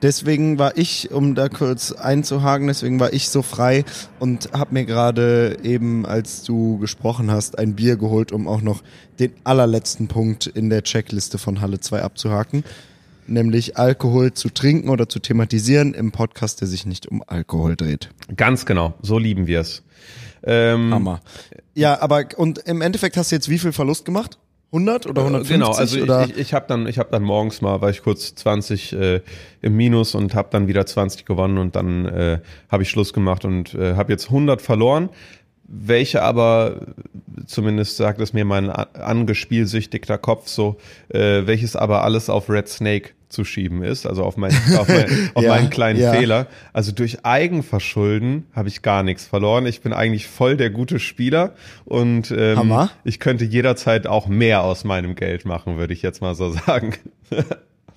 Deswegen war ich, um da kurz einzuhaken, deswegen war ich so frei und habe mir gerade eben, als du gesprochen hast, ein Bier geholt, um auch noch den allerletzten Punkt in der Checkliste von Halle 2 abzuhaken. Nämlich Alkohol zu trinken oder zu thematisieren im Podcast, der sich nicht um Alkohol dreht. Ganz genau, so lieben wir es. Ähm, Hammer. Ja, aber und im Endeffekt hast du jetzt wie viel Verlust gemacht? 100 oder 150? Äh, genau, also oder? ich, ich, ich habe dann, ich habe dann morgens mal, war ich kurz 20 äh, im Minus und habe dann wieder 20 gewonnen und dann äh, habe ich Schluss gemacht und äh, habe jetzt 100 verloren, welche aber zumindest sagt es mir mein angespielsüchtigter Kopf so, äh, welches aber alles auf Red Snake zu schieben ist, also auf, mein, auf, mein, auf ja, meinen kleinen ja. Fehler. Also durch Eigenverschulden habe ich gar nichts verloren. Ich bin eigentlich voll der gute Spieler und ähm, ich könnte jederzeit auch mehr aus meinem Geld machen, würde ich jetzt mal so sagen.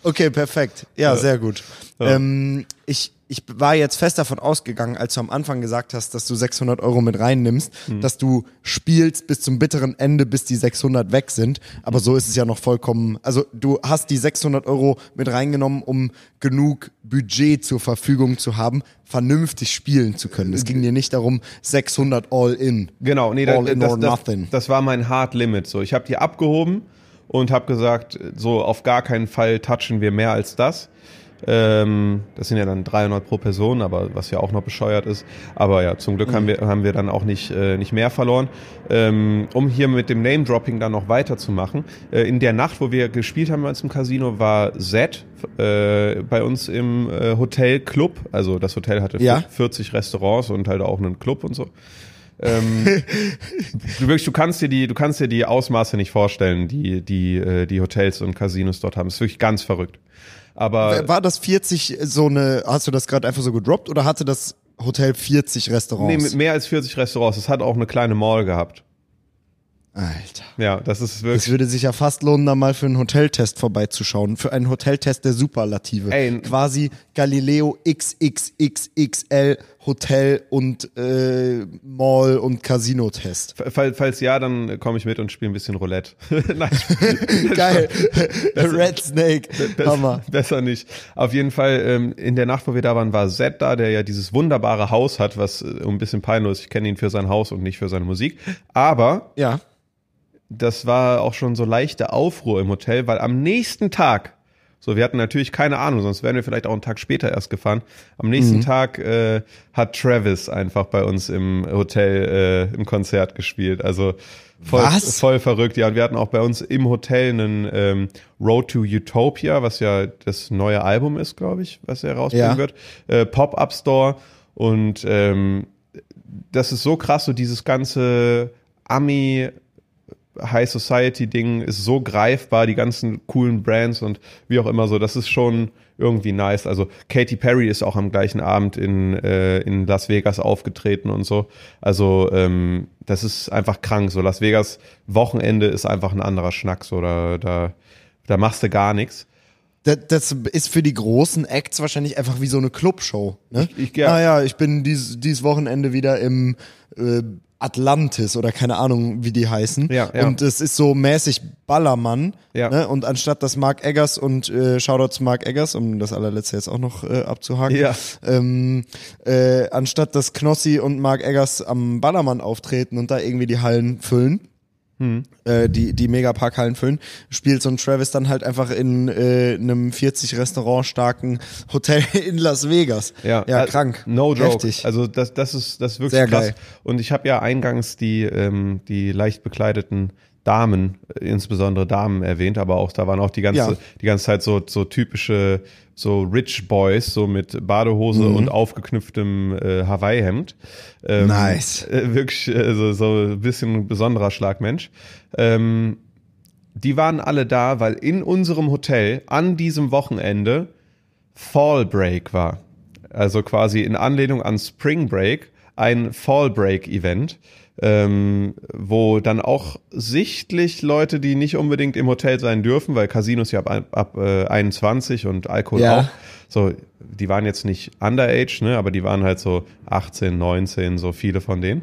Okay, perfekt. Ja, ja. sehr gut. Ähm, ich, ich war jetzt fest davon ausgegangen, als du am Anfang gesagt hast, dass du 600 Euro mit reinnimmst, mhm. dass du spielst bis zum bitteren Ende, bis die 600 weg sind. Aber so ist es ja noch vollkommen. Also du hast die 600 Euro mit reingenommen, um genug Budget zur Verfügung zu haben, vernünftig spielen zu können. Es ging dir nicht darum, 600 all in. Genau, nee, all das, in das, or nothing. Das, das war mein Hard Limit. So, ich habe die abgehoben und habe gesagt, so auf gar keinen Fall touchen wir mehr als das. Ähm, das sind ja dann 300 pro Person, aber was ja auch noch bescheuert ist. Aber ja, zum Glück mhm. haben wir haben wir dann auch nicht äh, nicht mehr verloren. Ähm, um hier mit dem Name Dropping dann noch weiterzumachen. Äh, in der Nacht, wo wir gespielt haben bei uns im Casino, war Z äh, bei uns im äh, Hotel Club. Also das Hotel hatte Ja. 40 Restaurants und halt auch einen Club und so. Ähm, du, wirklich, du kannst dir die, du kannst dir die Ausmaße nicht vorstellen, die die äh, die Hotels und Casinos dort haben. Das ist wirklich ganz verrückt. Aber War das 40 so eine, hast du das gerade einfach so gedroppt oder hatte das Hotel 40 nee, Restaurants? mit mehr als 40 Restaurants. Es hat auch eine kleine Mall gehabt. Alter. Ja, das ist Es wirklich. würde sich ja fast lohnen, da mal für einen Hoteltest vorbeizuschauen. Für einen Hoteltest der Superlative. Ey. Quasi Galileo XXXXL Hotel und äh, Mall und Casino-Test. Falls, falls ja, dann komme ich mit und spiele ein bisschen Roulette. Nein, Geil. Red Snake. das- Hammer. Besser nicht. Auf jeden Fall, ähm, in der Nacht, wo wir da waren, war Zed da, der ja dieses wunderbare Haus hat, was äh, ein bisschen peinlich ist. Ich kenne ihn für sein Haus und nicht für seine Musik. Aber Ja. das war auch schon so leichte Aufruhr im Hotel, weil am nächsten Tag, so wir hatten natürlich keine Ahnung, sonst wären wir vielleicht auch einen Tag später erst gefahren. Am nächsten Tag äh, hat Travis einfach bei uns im Hotel äh, im Konzert gespielt. Also voll, Was? voll verrückt. Ja, und wir hatten auch bei uns im Hotel einen ähm, Road to Utopia, was ja das neue Album ist, glaube ich, was er rausbringen Ja. wird. Äh, Pop-up Store und ähm, das ist so krass, so dieses ganze Ami High Society Ding ist so greifbar, die ganzen coolen Brands und wie auch immer so, das ist schon irgendwie nice. Also Katy Perry ist auch am gleichen Abend in, äh, in Las Vegas aufgetreten und so. Also ähm, das ist einfach krank. So Las Vegas Wochenende ist einfach ein anderer Schnack. So da, da, da machst du gar nichts. Das, das ist für die großen Acts wahrscheinlich einfach wie so eine Clubshow. Ne? Ich- ich- ja. Ah ja, ich bin dies, dieses Wochenende wieder im äh, Atlantis oder keine Ahnung, wie die heißen. Ja, ja. Und es ist so mäßig Ballermann. Ja. Ne? Und anstatt dass Mark Eggers und äh, Shoutouts Mark Eggers, um das allerletzte jetzt auch noch äh, abzuhaken, Ja. ähm, äh, anstatt dass Knossi und Mark Eggers am Ballermann auftreten und da irgendwie die Hallen füllen, Hm. äh, die, die Megapark-Hallen füllen, spielt so ein Travis dann halt einfach in äh, einem 40 Restaurant starken Hotel in Las Vegas. Ja, ja äh, krank. No joke. Heftig. Also das, das ist das ist wirklich Sehr krass. geil. Und ich habe ja eingangs die die die leicht bekleideten Damen, äh, insbesondere Damen erwähnt, aber auch da waren auch die ganze Ja. die ganze Zeit so so typische so Rich Boys so mit Badehose Mhm. und aufgeknüpftem äh, Hawaii Hemd. Ähm, Nice. Äh, wirklich äh, so, so ein bisschen ein besonderer Schlagmensch. Ähm, die waren alle da, weil in unserem Hotel an diesem Wochenende Fall Break war. Also quasi in Anlehnung an Spring Break ein Fall Break Event, ähm, wo dann auch sichtlich Leute, die nicht unbedingt im Hotel sein dürfen, weil Casinos ja ab, ab äh, 21 und Alkohol Ja. auch, so, die waren jetzt nicht underage, ne, aber die waren halt so 18, 19, so viele von denen.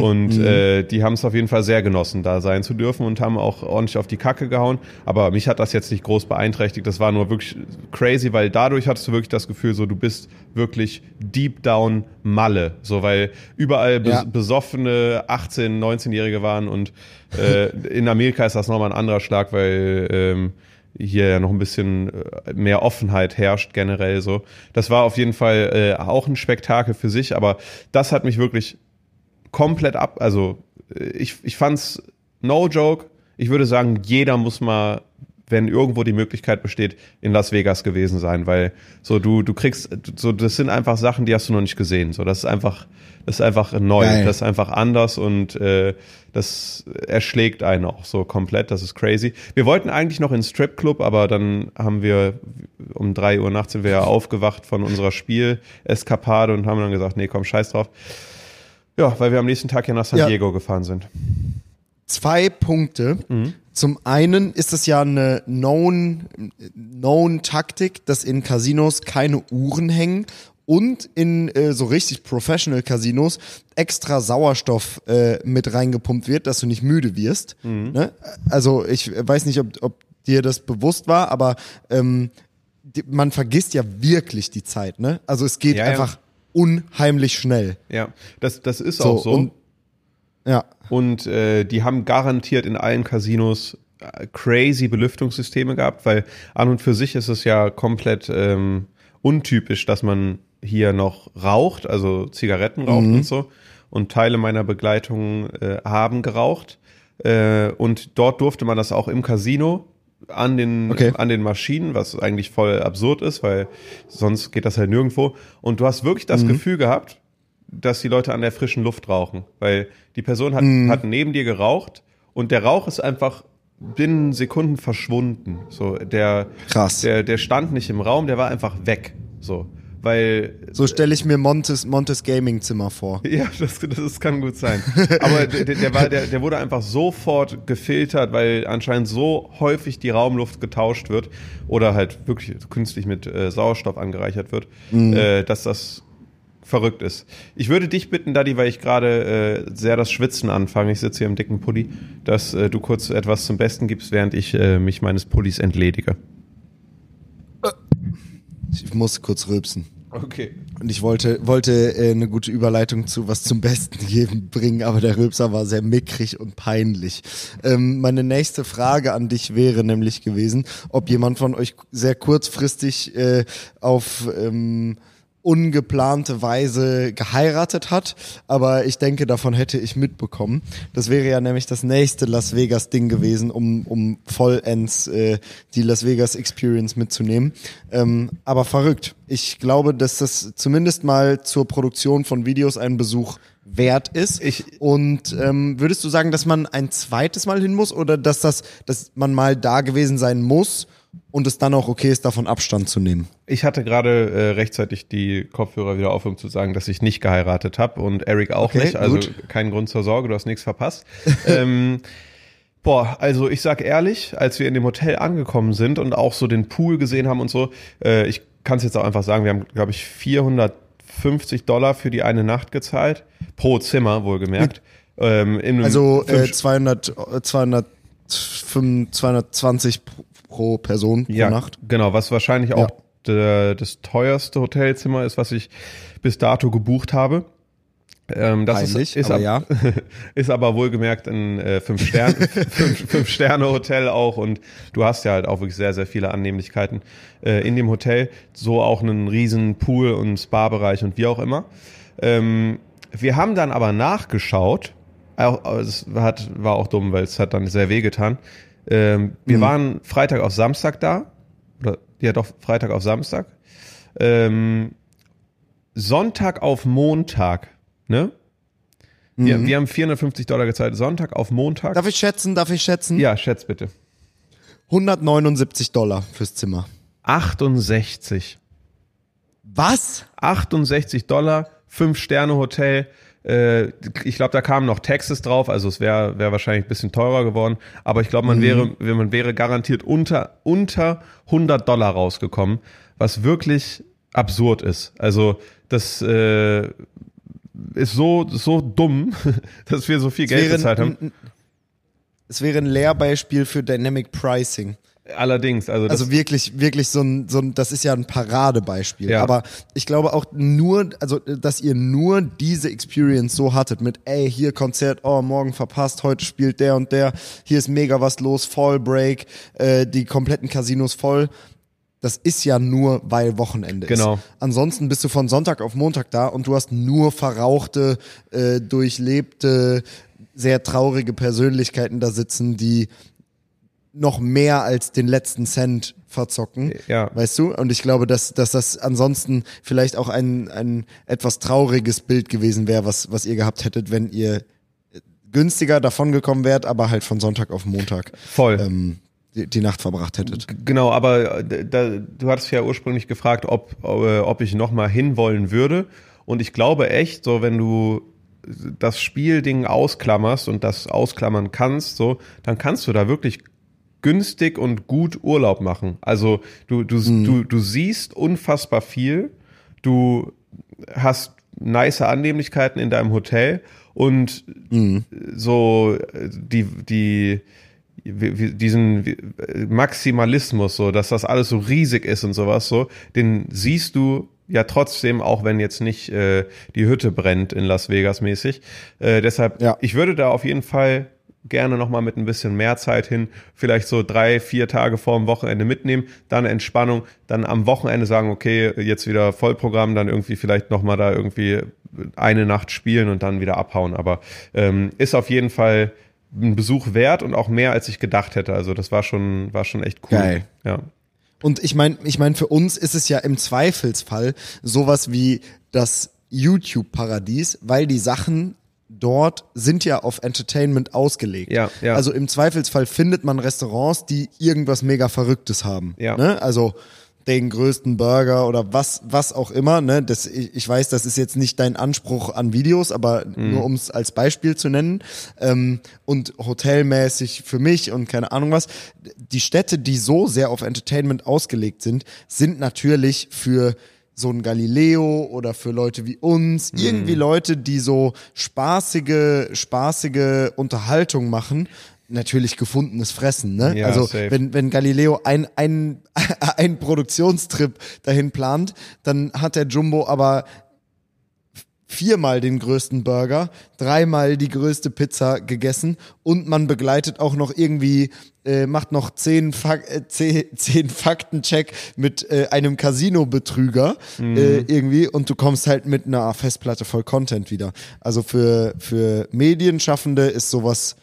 und äh, die haben es auf jeden Fall sehr genossen, da sein zu dürfen und haben auch ordentlich auf die Kacke gehauen. Aber mich hat das jetzt nicht groß beeinträchtigt. Das war nur wirklich crazy, weil dadurch hattest du wirklich das Gefühl, so du bist wirklich deep down Malle. So, weil überall bes Ja. besoffene 18, 19-Jährige waren und äh, in Amerika ist das nochmal ein anderer Schlag, weil ähm, hier ja noch ein bisschen äh, mehr Offenheit herrscht generell so. Das war auf jeden Fall äh, auch ein Spektakel für sich, aber das hat mich wirklich komplett ab, also äh, ich, ich fand's no joke. Ich würde sagen, jeder muss mal, wenn irgendwo die Möglichkeit besteht, in Las Vegas gewesen sein, weil so du, du kriegst, so das sind einfach Sachen, die hast du noch nicht gesehen. So, das ist einfach, das ist einfach neu, Geil. das ist einfach anders und äh, das erschlägt einen auch so komplett. Das ist crazy. Wir wollten eigentlich noch in den Stripclub, aber dann haben wir um drei Uhr nachts sind wir ja aufgewacht von unserer Spieleskapade und haben dann gesagt, nee, komm, scheiß drauf. Ja, weil wir am nächsten Tag ja nach San Ja. Diego gefahren sind. Zwei Punkte. Mhm. Zum einen ist es ja eine known, known Taktik, dass in Casinos keine Uhren hängen und in äh, so richtig professional Casinos extra Sauerstoff äh, mit reingepumpt wird, dass du nicht müde wirst. Mhm. Ne? Also ich weiß nicht, ob, ob dir das bewusst war, aber ähm, die, man vergisst ja wirklich die Zeit. Ne? Also es geht Ja, ja. einfach unheimlich schnell. Ja, das, das ist So, auch so. und- Ja. Und äh, die haben garantiert in allen Casinos äh, crazy Belüftungssysteme gehabt, weil an und für sich ist es ja komplett ähm, untypisch, dass man hier noch raucht, also Zigaretten raucht mhm. und so. Und Teile meiner Begleitung äh, haben geraucht. Äh, und dort durfte man das auch im Casino an den, okay. an den Maschinen, was eigentlich voll absurd ist, weil sonst geht das halt nirgendwo. Und du hast wirklich das mhm. Gefühl gehabt, dass die Leute an der frischen Luft rauchen, weil die Person hat, mhm. hat neben dir geraucht und der Rauch ist einfach binnen Sekunden verschwunden. So, der, Krass. Der, der stand nicht im Raum, der war einfach weg. So. Weil. So stelle ich mir Montes, Montes Gaming Zimmer vor. Ja, das, das kann gut sein. Aber der, der, war, der, der wurde einfach sofort gefiltert, weil anscheinend so häufig die Raumluft getauscht wird oder halt wirklich künstlich mit äh, Sauerstoff angereichert wird, mhm. äh, dass das verrückt ist. Ich würde dich bitten, Daddy, weil ich gerade äh, sehr das Schwitzen anfange, ich sitze hier im dicken Pulli, dass äh, du kurz etwas zum Besten gibst, während ich äh, mich meines Pullis entledige. Ich muss kurz rülpsen. Okay. Und ich wollte, wollte äh, eine gute Überleitung zu was zum Besten geben bringen, aber der Rülpser war sehr mickrig und peinlich. Ähm, meine nächste Frage an dich wäre nämlich gewesen, ob jemand von euch sehr kurzfristig äh, auf ähm, ungeplante Weise geheiratet hat, aber ich denke, davon hätte ich mitbekommen. Das wäre ja nämlich das nächste Las Vegas Ding gewesen, um, um vollends äh, die Las Vegas Experience mitzunehmen. Ähm, aber verrückt. Ich glaube, dass das zumindest mal zur Produktion von Videos ein Besuch wert ist. Ich, und ähm, würdest du sagen, dass man ein zweites Mal hin muss oder dass das, dass man mal da gewesen sein muss? Und es dann auch okay ist, davon Abstand zu nehmen. Ich hatte gerade äh, rechtzeitig die Kopfhörer wieder auf, um zu sagen, dass ich nicht geheiratet habe und Eric auch okay, nicht. Also gut. kein Grund zur Sorge, du hast nichts verpasst. ähm, Boah, also ich sag ehrlich, als wir in dem Hotel angekommen sind und auch so den Pool gesehen haben und so, äh, ich kann es jetzt auch einfach sagen, wir haben, glaube ich, 450 Dollar für die eine Nacht gezahlt, pro Zimmer wohlgemerkt. Ähm, also äh, 200, 200, 220 pro Person pro ja, Nacht. Genau, was wahrscheinlich auch ja. das teuerste Hotelzimmer ist, was ich bis dato gebucht habe. Ähm, das Peinlich, ist, ist, aber, ab, ja. ist aber wohlgemerkt ein äh, fünf, Stern, fünf, fünf Sterne Hotel auch und du hast ja halt auch wirklich sehr sehr viele Annehmlichkeiten äh, in dem Hotel, so auch einen riesen Pool und Spa-Bereich und wie auch immer. Ähm, wir haben dann aber nachgeschaut, es hat, war auch dumm, weil es hat dann sehr weh getan. Ähm, wir mhm. waren Freitag auf Samstag da. Oder ja doch, Freitag auf Samstag. Ähm, Sonntag auf Montag, ne? Mhm. Wir, wir haben 450 Dollar gezahlt. Sonntag auf Montag. Darf ich schätzen? Darf ich schätzen? Ja, schätz bitte. 179 Dollar fürs Zimmer. 68. Was? 68 Dollar, 5-Sterne-Hotel. Äh, ich glaube, da kamen noch Taxes drauf, also es wäre wär wahrscheinlich ein bisschen teurer geworden. Aber ich glaube, man, mhm. wäre, man wäre garantiert unter, unter 100 Dollar rausgekommen, was wirklich absurd ist. Also das äh, ist so, so dumm, dass wir so viel Geld bezahlt haben. Es wäre ein Lehrbeispiel für Dynamic Pricing. Allerdings, also also wirklich, wirklich so ein, so ein, das ist ja ein Paradebeispiel. Ja. Aber ich glaube auch nur, also dass ihr nur diese Experience so hattet mit, ey, hier Konzert, oh morgen verpasst, heute spielt der und der, hier ist mega was los, Fallbreak, äh, die kompletten Casinos voll. Das ist ja nur, weil Wochenende genau. ist. Ansonsten bist du von Sonntag auf Montag da und du hast nur verrauchte, äh, durchlebte, sehr traurige Persönlichkeiten da sitzen, die noch mehr als den letzten Cent verzocken. Ja. Weißt du? Und ich glaube, dass, dass das ansonsten vielleicht auch ein, ein etwas trauriges Bild gewesen wäre, was, was ihr gehabt hättet, wenn ihr günstiger davongekommen wärt, aber halt von Sonntag auf Montag. Voll. Ähm, die, die Nacht verbracht hättet. Genau, aber äh, da, du hattest ja ursprünglich gefragt, ob, ob, äh, ob ich nochmal hinwollen würde. Und ich glaube echt, so wenn du das Spielding ausklammerst und das ausklammern kannst, so, dann kannst du da wirklich günstig und gut Urlaub machen. Also du, du, mhm. du, du siehst unfassbar viel, du hast nice Annehmlichkeiten in deinem Hotel und mhm. so die, die, diesen Maximalismus, so, dass das alles so riesig ist und sowas, so, den siehst du ja trotzdem, auch wenn jetzt nicht äh, die Hütte brennt in Las Vegas mäßig. Äh, deshalb, ja. ich würde da auf jeden Fall gerne nochmal mit ein bisschen mehr Zeit hin, vielleicht so drei, vier Tage vor dem Wochenende mitnehmen, dann Entspannung, dann am Wochenende sagen, okay, jetzt wieder Vollprogramm, dann irgendwie vielleicht nochmal da irgendwie eine Nacht spielen und dann wieder abhauen. Aber ähm, ist auf jeden Fall ein Besuch wert und auch mehr, als ich gedacht hätte. Also das war schon, war schon echt cool. Geil. Ja. Und ich meine, ich meine, für uns ist es ja im Zweifelsfall sowas wie das YouTube-Paradies, weil die Sachen dort sind ja auf Entertainment ausgelegt. Ja, ja. Also im Zweifelsfall findet man Restaurants, die irgendwas mega Verrücktes haben. Ja. Ne? Also den größten Burger oder was was auch immer. Ne? Das, ich, ich weiß, das ist jetzt nicht dein Anspruch an Videos, aber Mhm. nur um es als Beispiel zu nennen. Ähm, und hotelmäßig für mich und keine Ahnung was. Die Städte, die so sehr auf Entertainment ausgelegt sind, sind natürlich für so ein Galileo oder für Leute wie Mhm. uns, irgendwie Leute, die so spaßige, spaßige Unterhaltung machen, natürlich gefundenes Fressen, ne? Ja, also safe. wenn, wenn Galileo ein, ein, ein Produktionstrip dahin plant, dann hat der Jumbo aber viermal den größten Burger, dreimal die größte Pizza gegessen und man begleitet auch noch irgendwie, äh, macht noch zehn, Fak äh, zehn, zehn Faktencheck mit äh, einem Casino-Betrüger äh, irgendwie und du kommst halt mit einer Festplatte voll Content wieder. Also für, für Medienschaffende ist sowas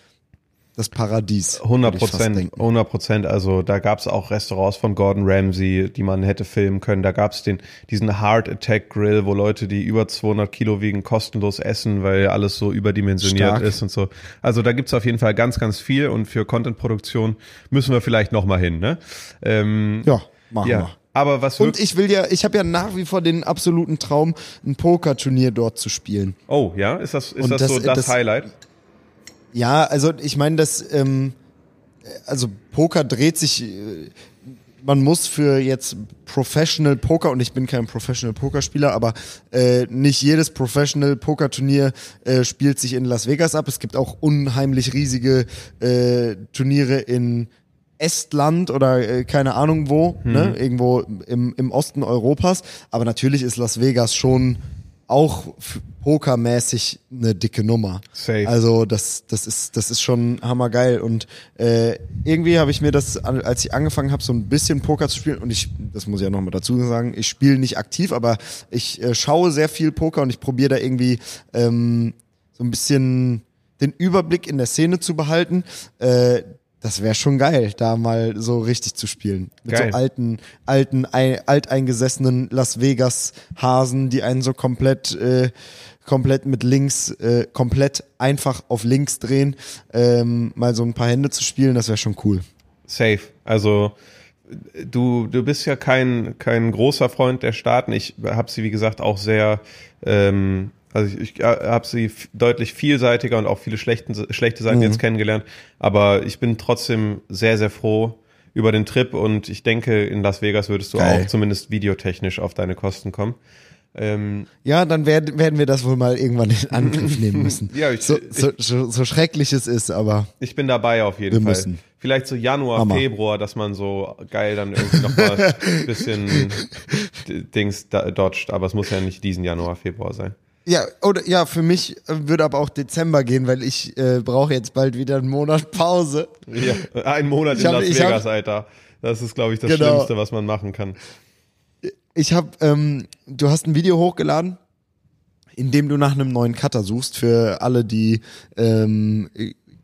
das Paradies. 100 würde ich fast Prozent, denken. 100 Prozent. Also da gab es auch Restaurants von Gordon Ramsay, die man hätte filmen können. Da gab es den diesen Heart Attack Grill, wo Leute, die über 200 Kilo wiegen, kostenlos essen, weil alles so überdimensioniert Stark. ist und so. Also da gibt's auf jeden Fall ganz, ganz viel und für Content-Produktion müssen wir vielleicht noch mal hin. Ne? Ähm, Ja, machen ja. wir. Aber was Und ich will ja, ich habe ja nach wie vor den absoluten Traum, ein Pokerturnier dort zu spielen. oh ja, ist das ist Und das, das- so das, das- Highlight? Ja, also ich meine, das, ähm, also Poker dreht sich, äh, man muss für jetzt Professional Poker, und ich bin kein Professional Pokerspieler, aber äh, nicht jedes Professional Pokerturnier äh, spielt sich in Las Vegas ab. Es gibt auch unheimlich riesige äh, Turniere in Estland oder äh, keine Ahnung wo, ne? irgendwo im, im Osten Europas. Aber natürlich ist Las Vegas schon auch pokermäßig eine dicke Nummer. Safe. Also das, das ist, das ist schon hammergeil. Und äh, irgendwie habe ich mir das, als ich angefangen habe, so ein bisschen Poker zu spielen, und ich, das muss ich ja nochmal dazu sagen, ich spiele nicht aktiv, aber ich äh, schaue sehr viel Poker und ich probiere da irgendwie ähm, so ein bisschen den Überblick in der Szene zu behalten. Äh, das wäre schon geil, da mal so richtig zu spielen. Mit Geil. so alten, alten, ei- alteingesessenen Las Vegas Hasen, die einen so komplett, äh, komplett mit links, äh, komplett einfach auf links drehen, ähm, mal so ein paar Hände zu spielen, das wäre schon cool. Safe. Also du, du bist ja kein, kein großer Freund der Staaten. Ich habe sie, wie gesagt, auch sehr, ähm, also ich, ich habe sie deutlich vielseitiger und auch viele schlechten, schlechte Seiten jetzt kennengelernt. Aber ich bin trotzdem sehr, sehr froh über den Trip und ich denke, in Las Vegas würdest du Geil. auch zumindest videotechnisch auf deine Kosten kommen. Ähm, Ja, dann werden, werden wir das wohl mal irgendwann in Angriff nehmen müssen. Ja, ich- so, so, so, so schrecklich es ist, aber Ich bin dabei auf jeden Wir Fall. müssen. Vielleicht so Januar, Hammer. Februar, dass man so geil dann irgendwie noch mal ein bisschen Dings dodgt, aber es muss ja nicht diesen Januar, Februar sein. Ja, oder ja, für mich äh, würde aber auch Dezember gehen, weil ich äh, brauche jetzt bald wieder einen Monat Pause. Ja, ein Monat Ich in hab- Las ich hab- Vegas, Alter. Das ist, glaube ich, das Genau. Schlimmste, was man machen kann. Ich habe, ähm, du hast ein Video hochgeladen, in dem du nach einem neuen Cutter suchst für alle, die ähm,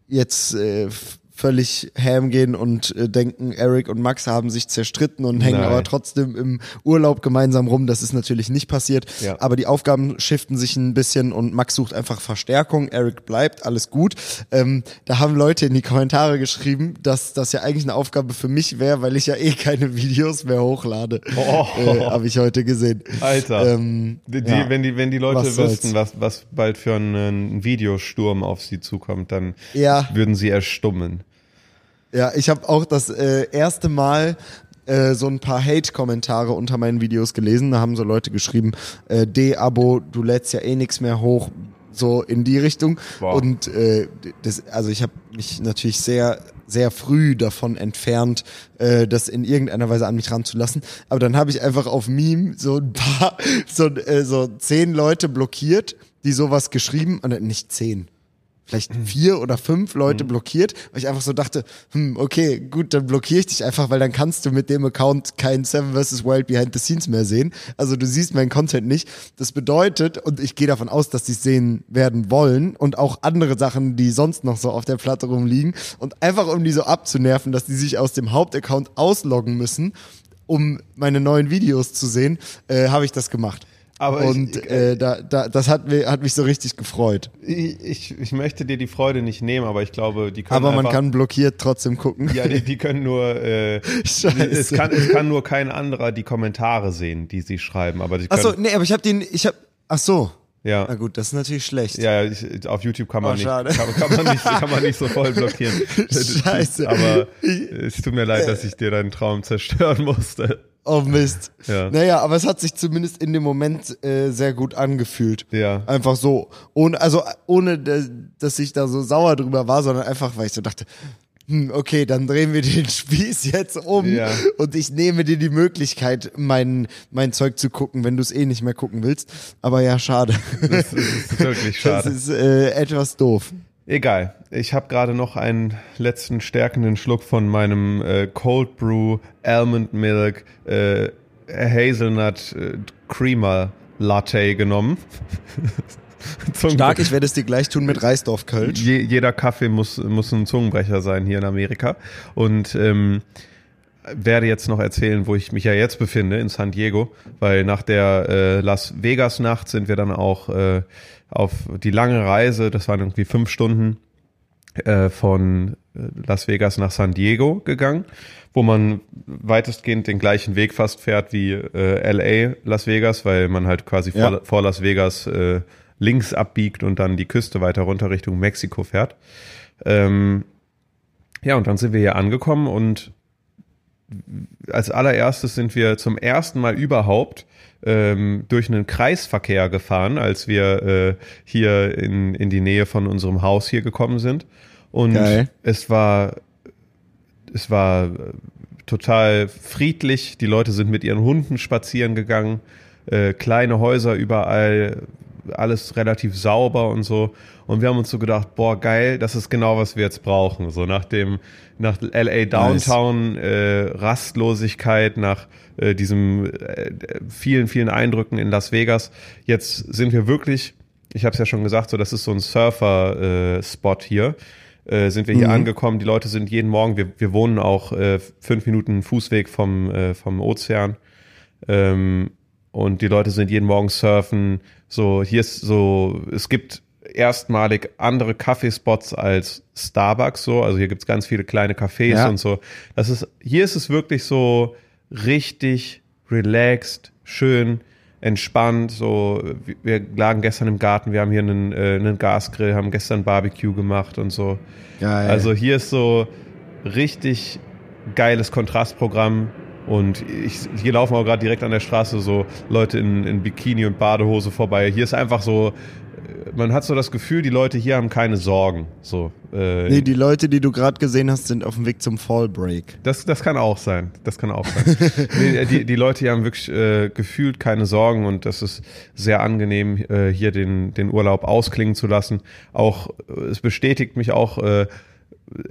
jetzt äh, völlig ham gehen und äh, denken, Eric und Max haben sich zerstritten und hängen Nein. aber trotzdem im Urlaub gemeinsam rum. Das ist natürlich nicht passiert. Ja. Aber die Aufgaben shiften sich ein bisschen und Max sucht einfach Verstärkung. Eric bleibt, alles gut. Ähm, da haben Leute in die Kommentare geschrieben, dass das ja eigentlich eine Aufgabe für mich wäre, weil ich ja eh keine Videos mehr hochlade. Oh. Äh, Habe ich heute gesehen. Alter. Ähm, Die, ja. wenn, die, wenn die Leute Was wüssten, was, was bald für einen Videosturm auf sie zukommt, dann Ja. würden sie erstummen. Ja, ich habe auch das äh, erste Mal äh, so ein paar Hate-Kommentare unter meinen Videos gelesen. Da haben so Leute geschrieben, äh, D-Abo, du lädst ja eh nix mehr hoch, so in die Richtung. Boah. Und äh, das, also ich habe mich natürlich sehr sehr früh davon entfernt, äh, das in irgendeiner Weise an mich ranzulassen. Aber dann habe ich einfach auf Meme so ein paar, so, äh, so zehn Leute blockiert, die sowas geschrieben, oder nicht zehn, vielleicht vier oder fünf Leute blockiert, weil ich einfach so dachte, hm, okay, gut, dann blockiere ich dich einfach, weil dann kannst du mit dem Account kein Seven vs. Wild Behind the Scenes mehr sehen. Also du siehst meinen Content nicht. Das bedeutet, und ich gehe davon aus, dass die es sehen werden wollen und auch andere Sachen, die sonst noch so auf der Platte rumliegen und einfach um die so abzunerven, dass die sich aus dem Hauptaccount ausloggen müssen, um meine neuen Videos zu sehen, äh, habe ich das gemacht. Aber und ich, äh, da, da, das hat, mir, hat mich so richtig gefreut. Ich, ich, möchte dir die Freude nicht nehmen, aber ich glaube, die können Aber man einfach, kann blockiert trotzdem gucken. Ja, die, die können nur, äh, Scheiße. es kann, es kann nur kein anderer die Kommentare sehen, die sie schreiben, aber die können, Ach so, nee, aber ich habe den, ich habe, ach so. ja. Na gut, das ist natürlich schlecht. Ja, ich, auf YouTube kann man Oh, nicht, kann, kann man nicht, kann man nicht so voll blockieren. Scheiße. Aber es tut mir leid, dass ich dir deinen Traum zerstören musste. Oh Mist. Ja. Naja, aber es hat sich zumindest in dem Moment äh, sehr gut angefühlt. Ja. Einfach so. Ohne, also ohne, dass ich da so sauer drüber war, sondern einfach, weil ich so dachte, hm, okay, dann drehen wir den Spieß jetzt um Ja. und ich nehme dir die Möglichkeit, mein, mein Zeug zu gucken, wenn du es eh nicht mehr gucken willst. Aber ja, schade. Das ist wirklich schade. Das ist äh, etwas doof. Egal. Ich habe gerade noch einen letzten stärkenden Schluck von meinem äh, Cold Brew Almond Milk äh, Hazelnut äh, Creamer Latte genommen. Stark, ich werde es dir gleich tun mit Reisdorf Kölsch. Je, jeder Kaffee muss, muss ein Zungenbrecher sein hier in Amerika. Und ähm, werde jetzt noch erzählen, wo ich mich ja jetzt befinde, in San Diego, weil nach der äh, Las Vegas Nacht sind wir dann auch äh, auf die lange Reise, das waren irgendwie fünf Stunden, äh, von äh, Las Vegas nach San Diego gegangen, wo man weitestgehend den gleichen Weg fast fährt wie äh, LA Las Vegas, weil man halt quasi Ja. vor, vor Las Vegas äh, links abbiegt und dann die Küste weiter runter Richtung Mexiko fährt. Ähm, ja, und dann sind wir hier angekommen und als allererstes sind wir zum ersten Mal überhaupt ähm, durch einen Kreisverkehr gefahren, als wir äh, hier in, in die Nähe von unserem Haus hier gekommen sind. Und Geil. es war, es war äh, total friedlich. Die Leute sind mit ihren Hunden spazieren gegangen, äh, kleine Häuser überall, alles relativ sauber und so. Und wir haben uns so gedacht, boah, geil, das ist genau, was wir jetzt brauchen. So nach dem, nach LA Downtown, äh, Rastlosigkeit, nach äh, diesem äh, vielen, vielen Eindrücken in Las Vegas. Jetzt sind wir wirklich, ich habe es ja schon gesagt, so das ist so ein Surfer-Spot hier. Äh, sind wir hier angekommen. Die Leute sind jeden Morgen, wir, wir wohnen auch äh, fünf Minuten Fußweg vom, äh, vom Ozean. Ähm, und die Leute sind jeden Morgen surfen. So, hier ist so, es gibt erstmalig andere Kaffeespots als Starbucks so. Also hier gibt's ganz viele kleine Cafés Ja. und so. Das ist, hier ist es wirklich so richtig relaxed, schön, entspannt. So, wir lagen gestern im Garten, wir haben hier einen, äh, einen Gasgrill, haben gestern Barbecue gemacht und so. Geil. Also hier ist so richtig geiles Kontrastprogramm. Und ich, hier laufen auch gerade direkt an der Straße so Leute in, in Bikini und Badehose vorbei. Hier ist einfach so, man hat so das Gefühl, die Leute hier haben keine Sorgen. So, äh, nee, die Leute, die du gerade gesehen hast, sind auf dem Weg zum Fall Break. das, das kann auch sein. Das kann auch sein. nee, die, die Leute hier haben wirklich äh, gefühlt keine Sorgen und das ist sehr angenehm, äh, hier den, den Urlaub ausklingen zu lassen. Auch äh, es bestätigt mich auch äh,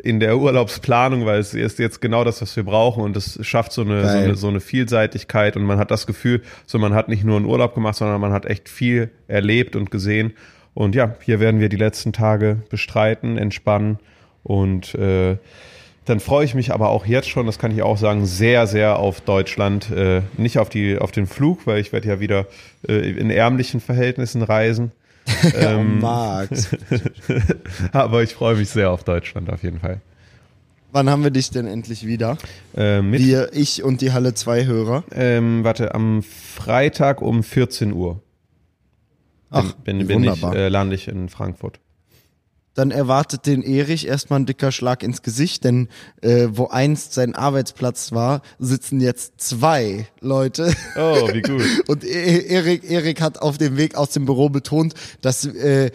in der Urlaubsplanung, weil es ist jetzt genau das, was wir brauchen und es schafft so eine, so eine, so eine Vielseitigkeit und man hat das Gefühl, so man hat nicht nur einen Urlaub gemacht, sondern man hat echt viel erlebt und gesehen. Und ja, hier werden wir die letzten Tage bestreiten, entspannen und äh, dann freue ich mich aber auch jetzt schon, das kann ich auch sagen, sehr, sehr auf Deutschland. Äh, nicht auf, die, auf den Flug, weil ich werde ja wieder äh, in ärmlichen Verhältnissen reisen. Ähm, Max. aber ich freue mich sehr auf Deutschland auf jeden Fall. Wann haben wir dich denn endlich wieder? Äh, Wir, ich und die Halle 2 Hörer. ähm, warte, am Freitag um 14 Uhr Ach, bin, bin ich, wunderbar. äh, lande ich in Frankfurt. Dann erwartet den Erich erstmal ein dicker Schlag ins Gesicht, denn äh, wo einst sein Arbeitsplatz war, sitzen jetzt zwei Leute. Oh, wie gut. Und E- Erik, Erik hat auf dem Weg aus dem Büro betont, dass äh,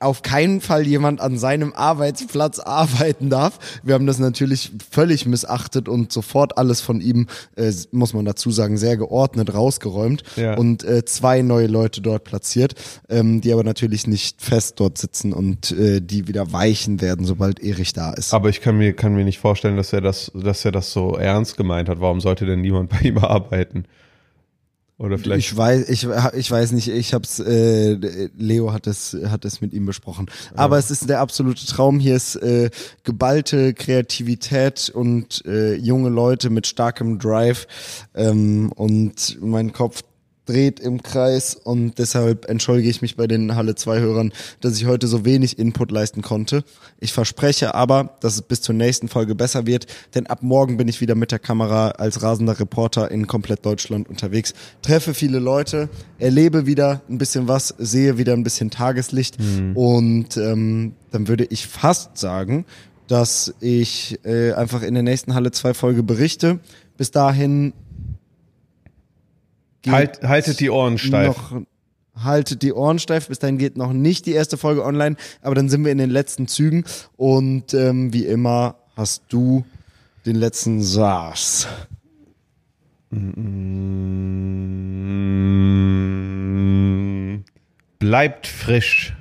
auf keinen Fall jemand an seinem Arbeitsplatz arbeiten darf. Wir haben das natürlich völlig missachtet und sofort alles von ihm, äh, muss man dazu sagen, sehr geordnet rausgeräumt Ja. und äh, zwei neue Leute dort platziert, ähm, die aber natürlich nicht fest dort sitzen und äh, die wieder weichen werden, sobald Erich da ist. Aber ich kann mir, kann mir nicht vorstellen, dass er das, dass er das so ernst gemeint hat. Warum sollte denn niemand bei ihm arbeiten? Oder vielleicht. Ich weiß, ich, ich weiß nicht, ich hab's, äh, Leo hat es, hat es mit ihm besprochen. Aber es ist der absolute Traum. Hier ist äh, geballte Kreativität und äh, junge Leute mit starkem Drive. Ähm, und mein Kopf dreht im Kreis und deshalb entschuldige ich mich bei den Halle 2 Hörern, dass ich heute so wenig Input leisten konnte. Ich verspreche aber, dass es bis zur nächsten Folge besser wird, denn ab morgen bin ich wieder mit der Kamera als rasender Reporter in komplett Deutschland unterwegs, treffe viele Leute, erlebe wieder ein bisschen was, sehe wieder ein bisschen Tageslicht Mhm. und ähm, dann würde ich fast sagen, dass ich äh, einfach in der nächsten Halle 2 Folge berichte. Bis dahin geht Halt, haltet die Ohren steif. noch haltet die Ohren steif. Bis dahin geht noch nicht die erste Folge online, aber dann sind wir in den letzten Zügen und ähm, wie immer hast du den letzten. Mm, Bleibt frisch.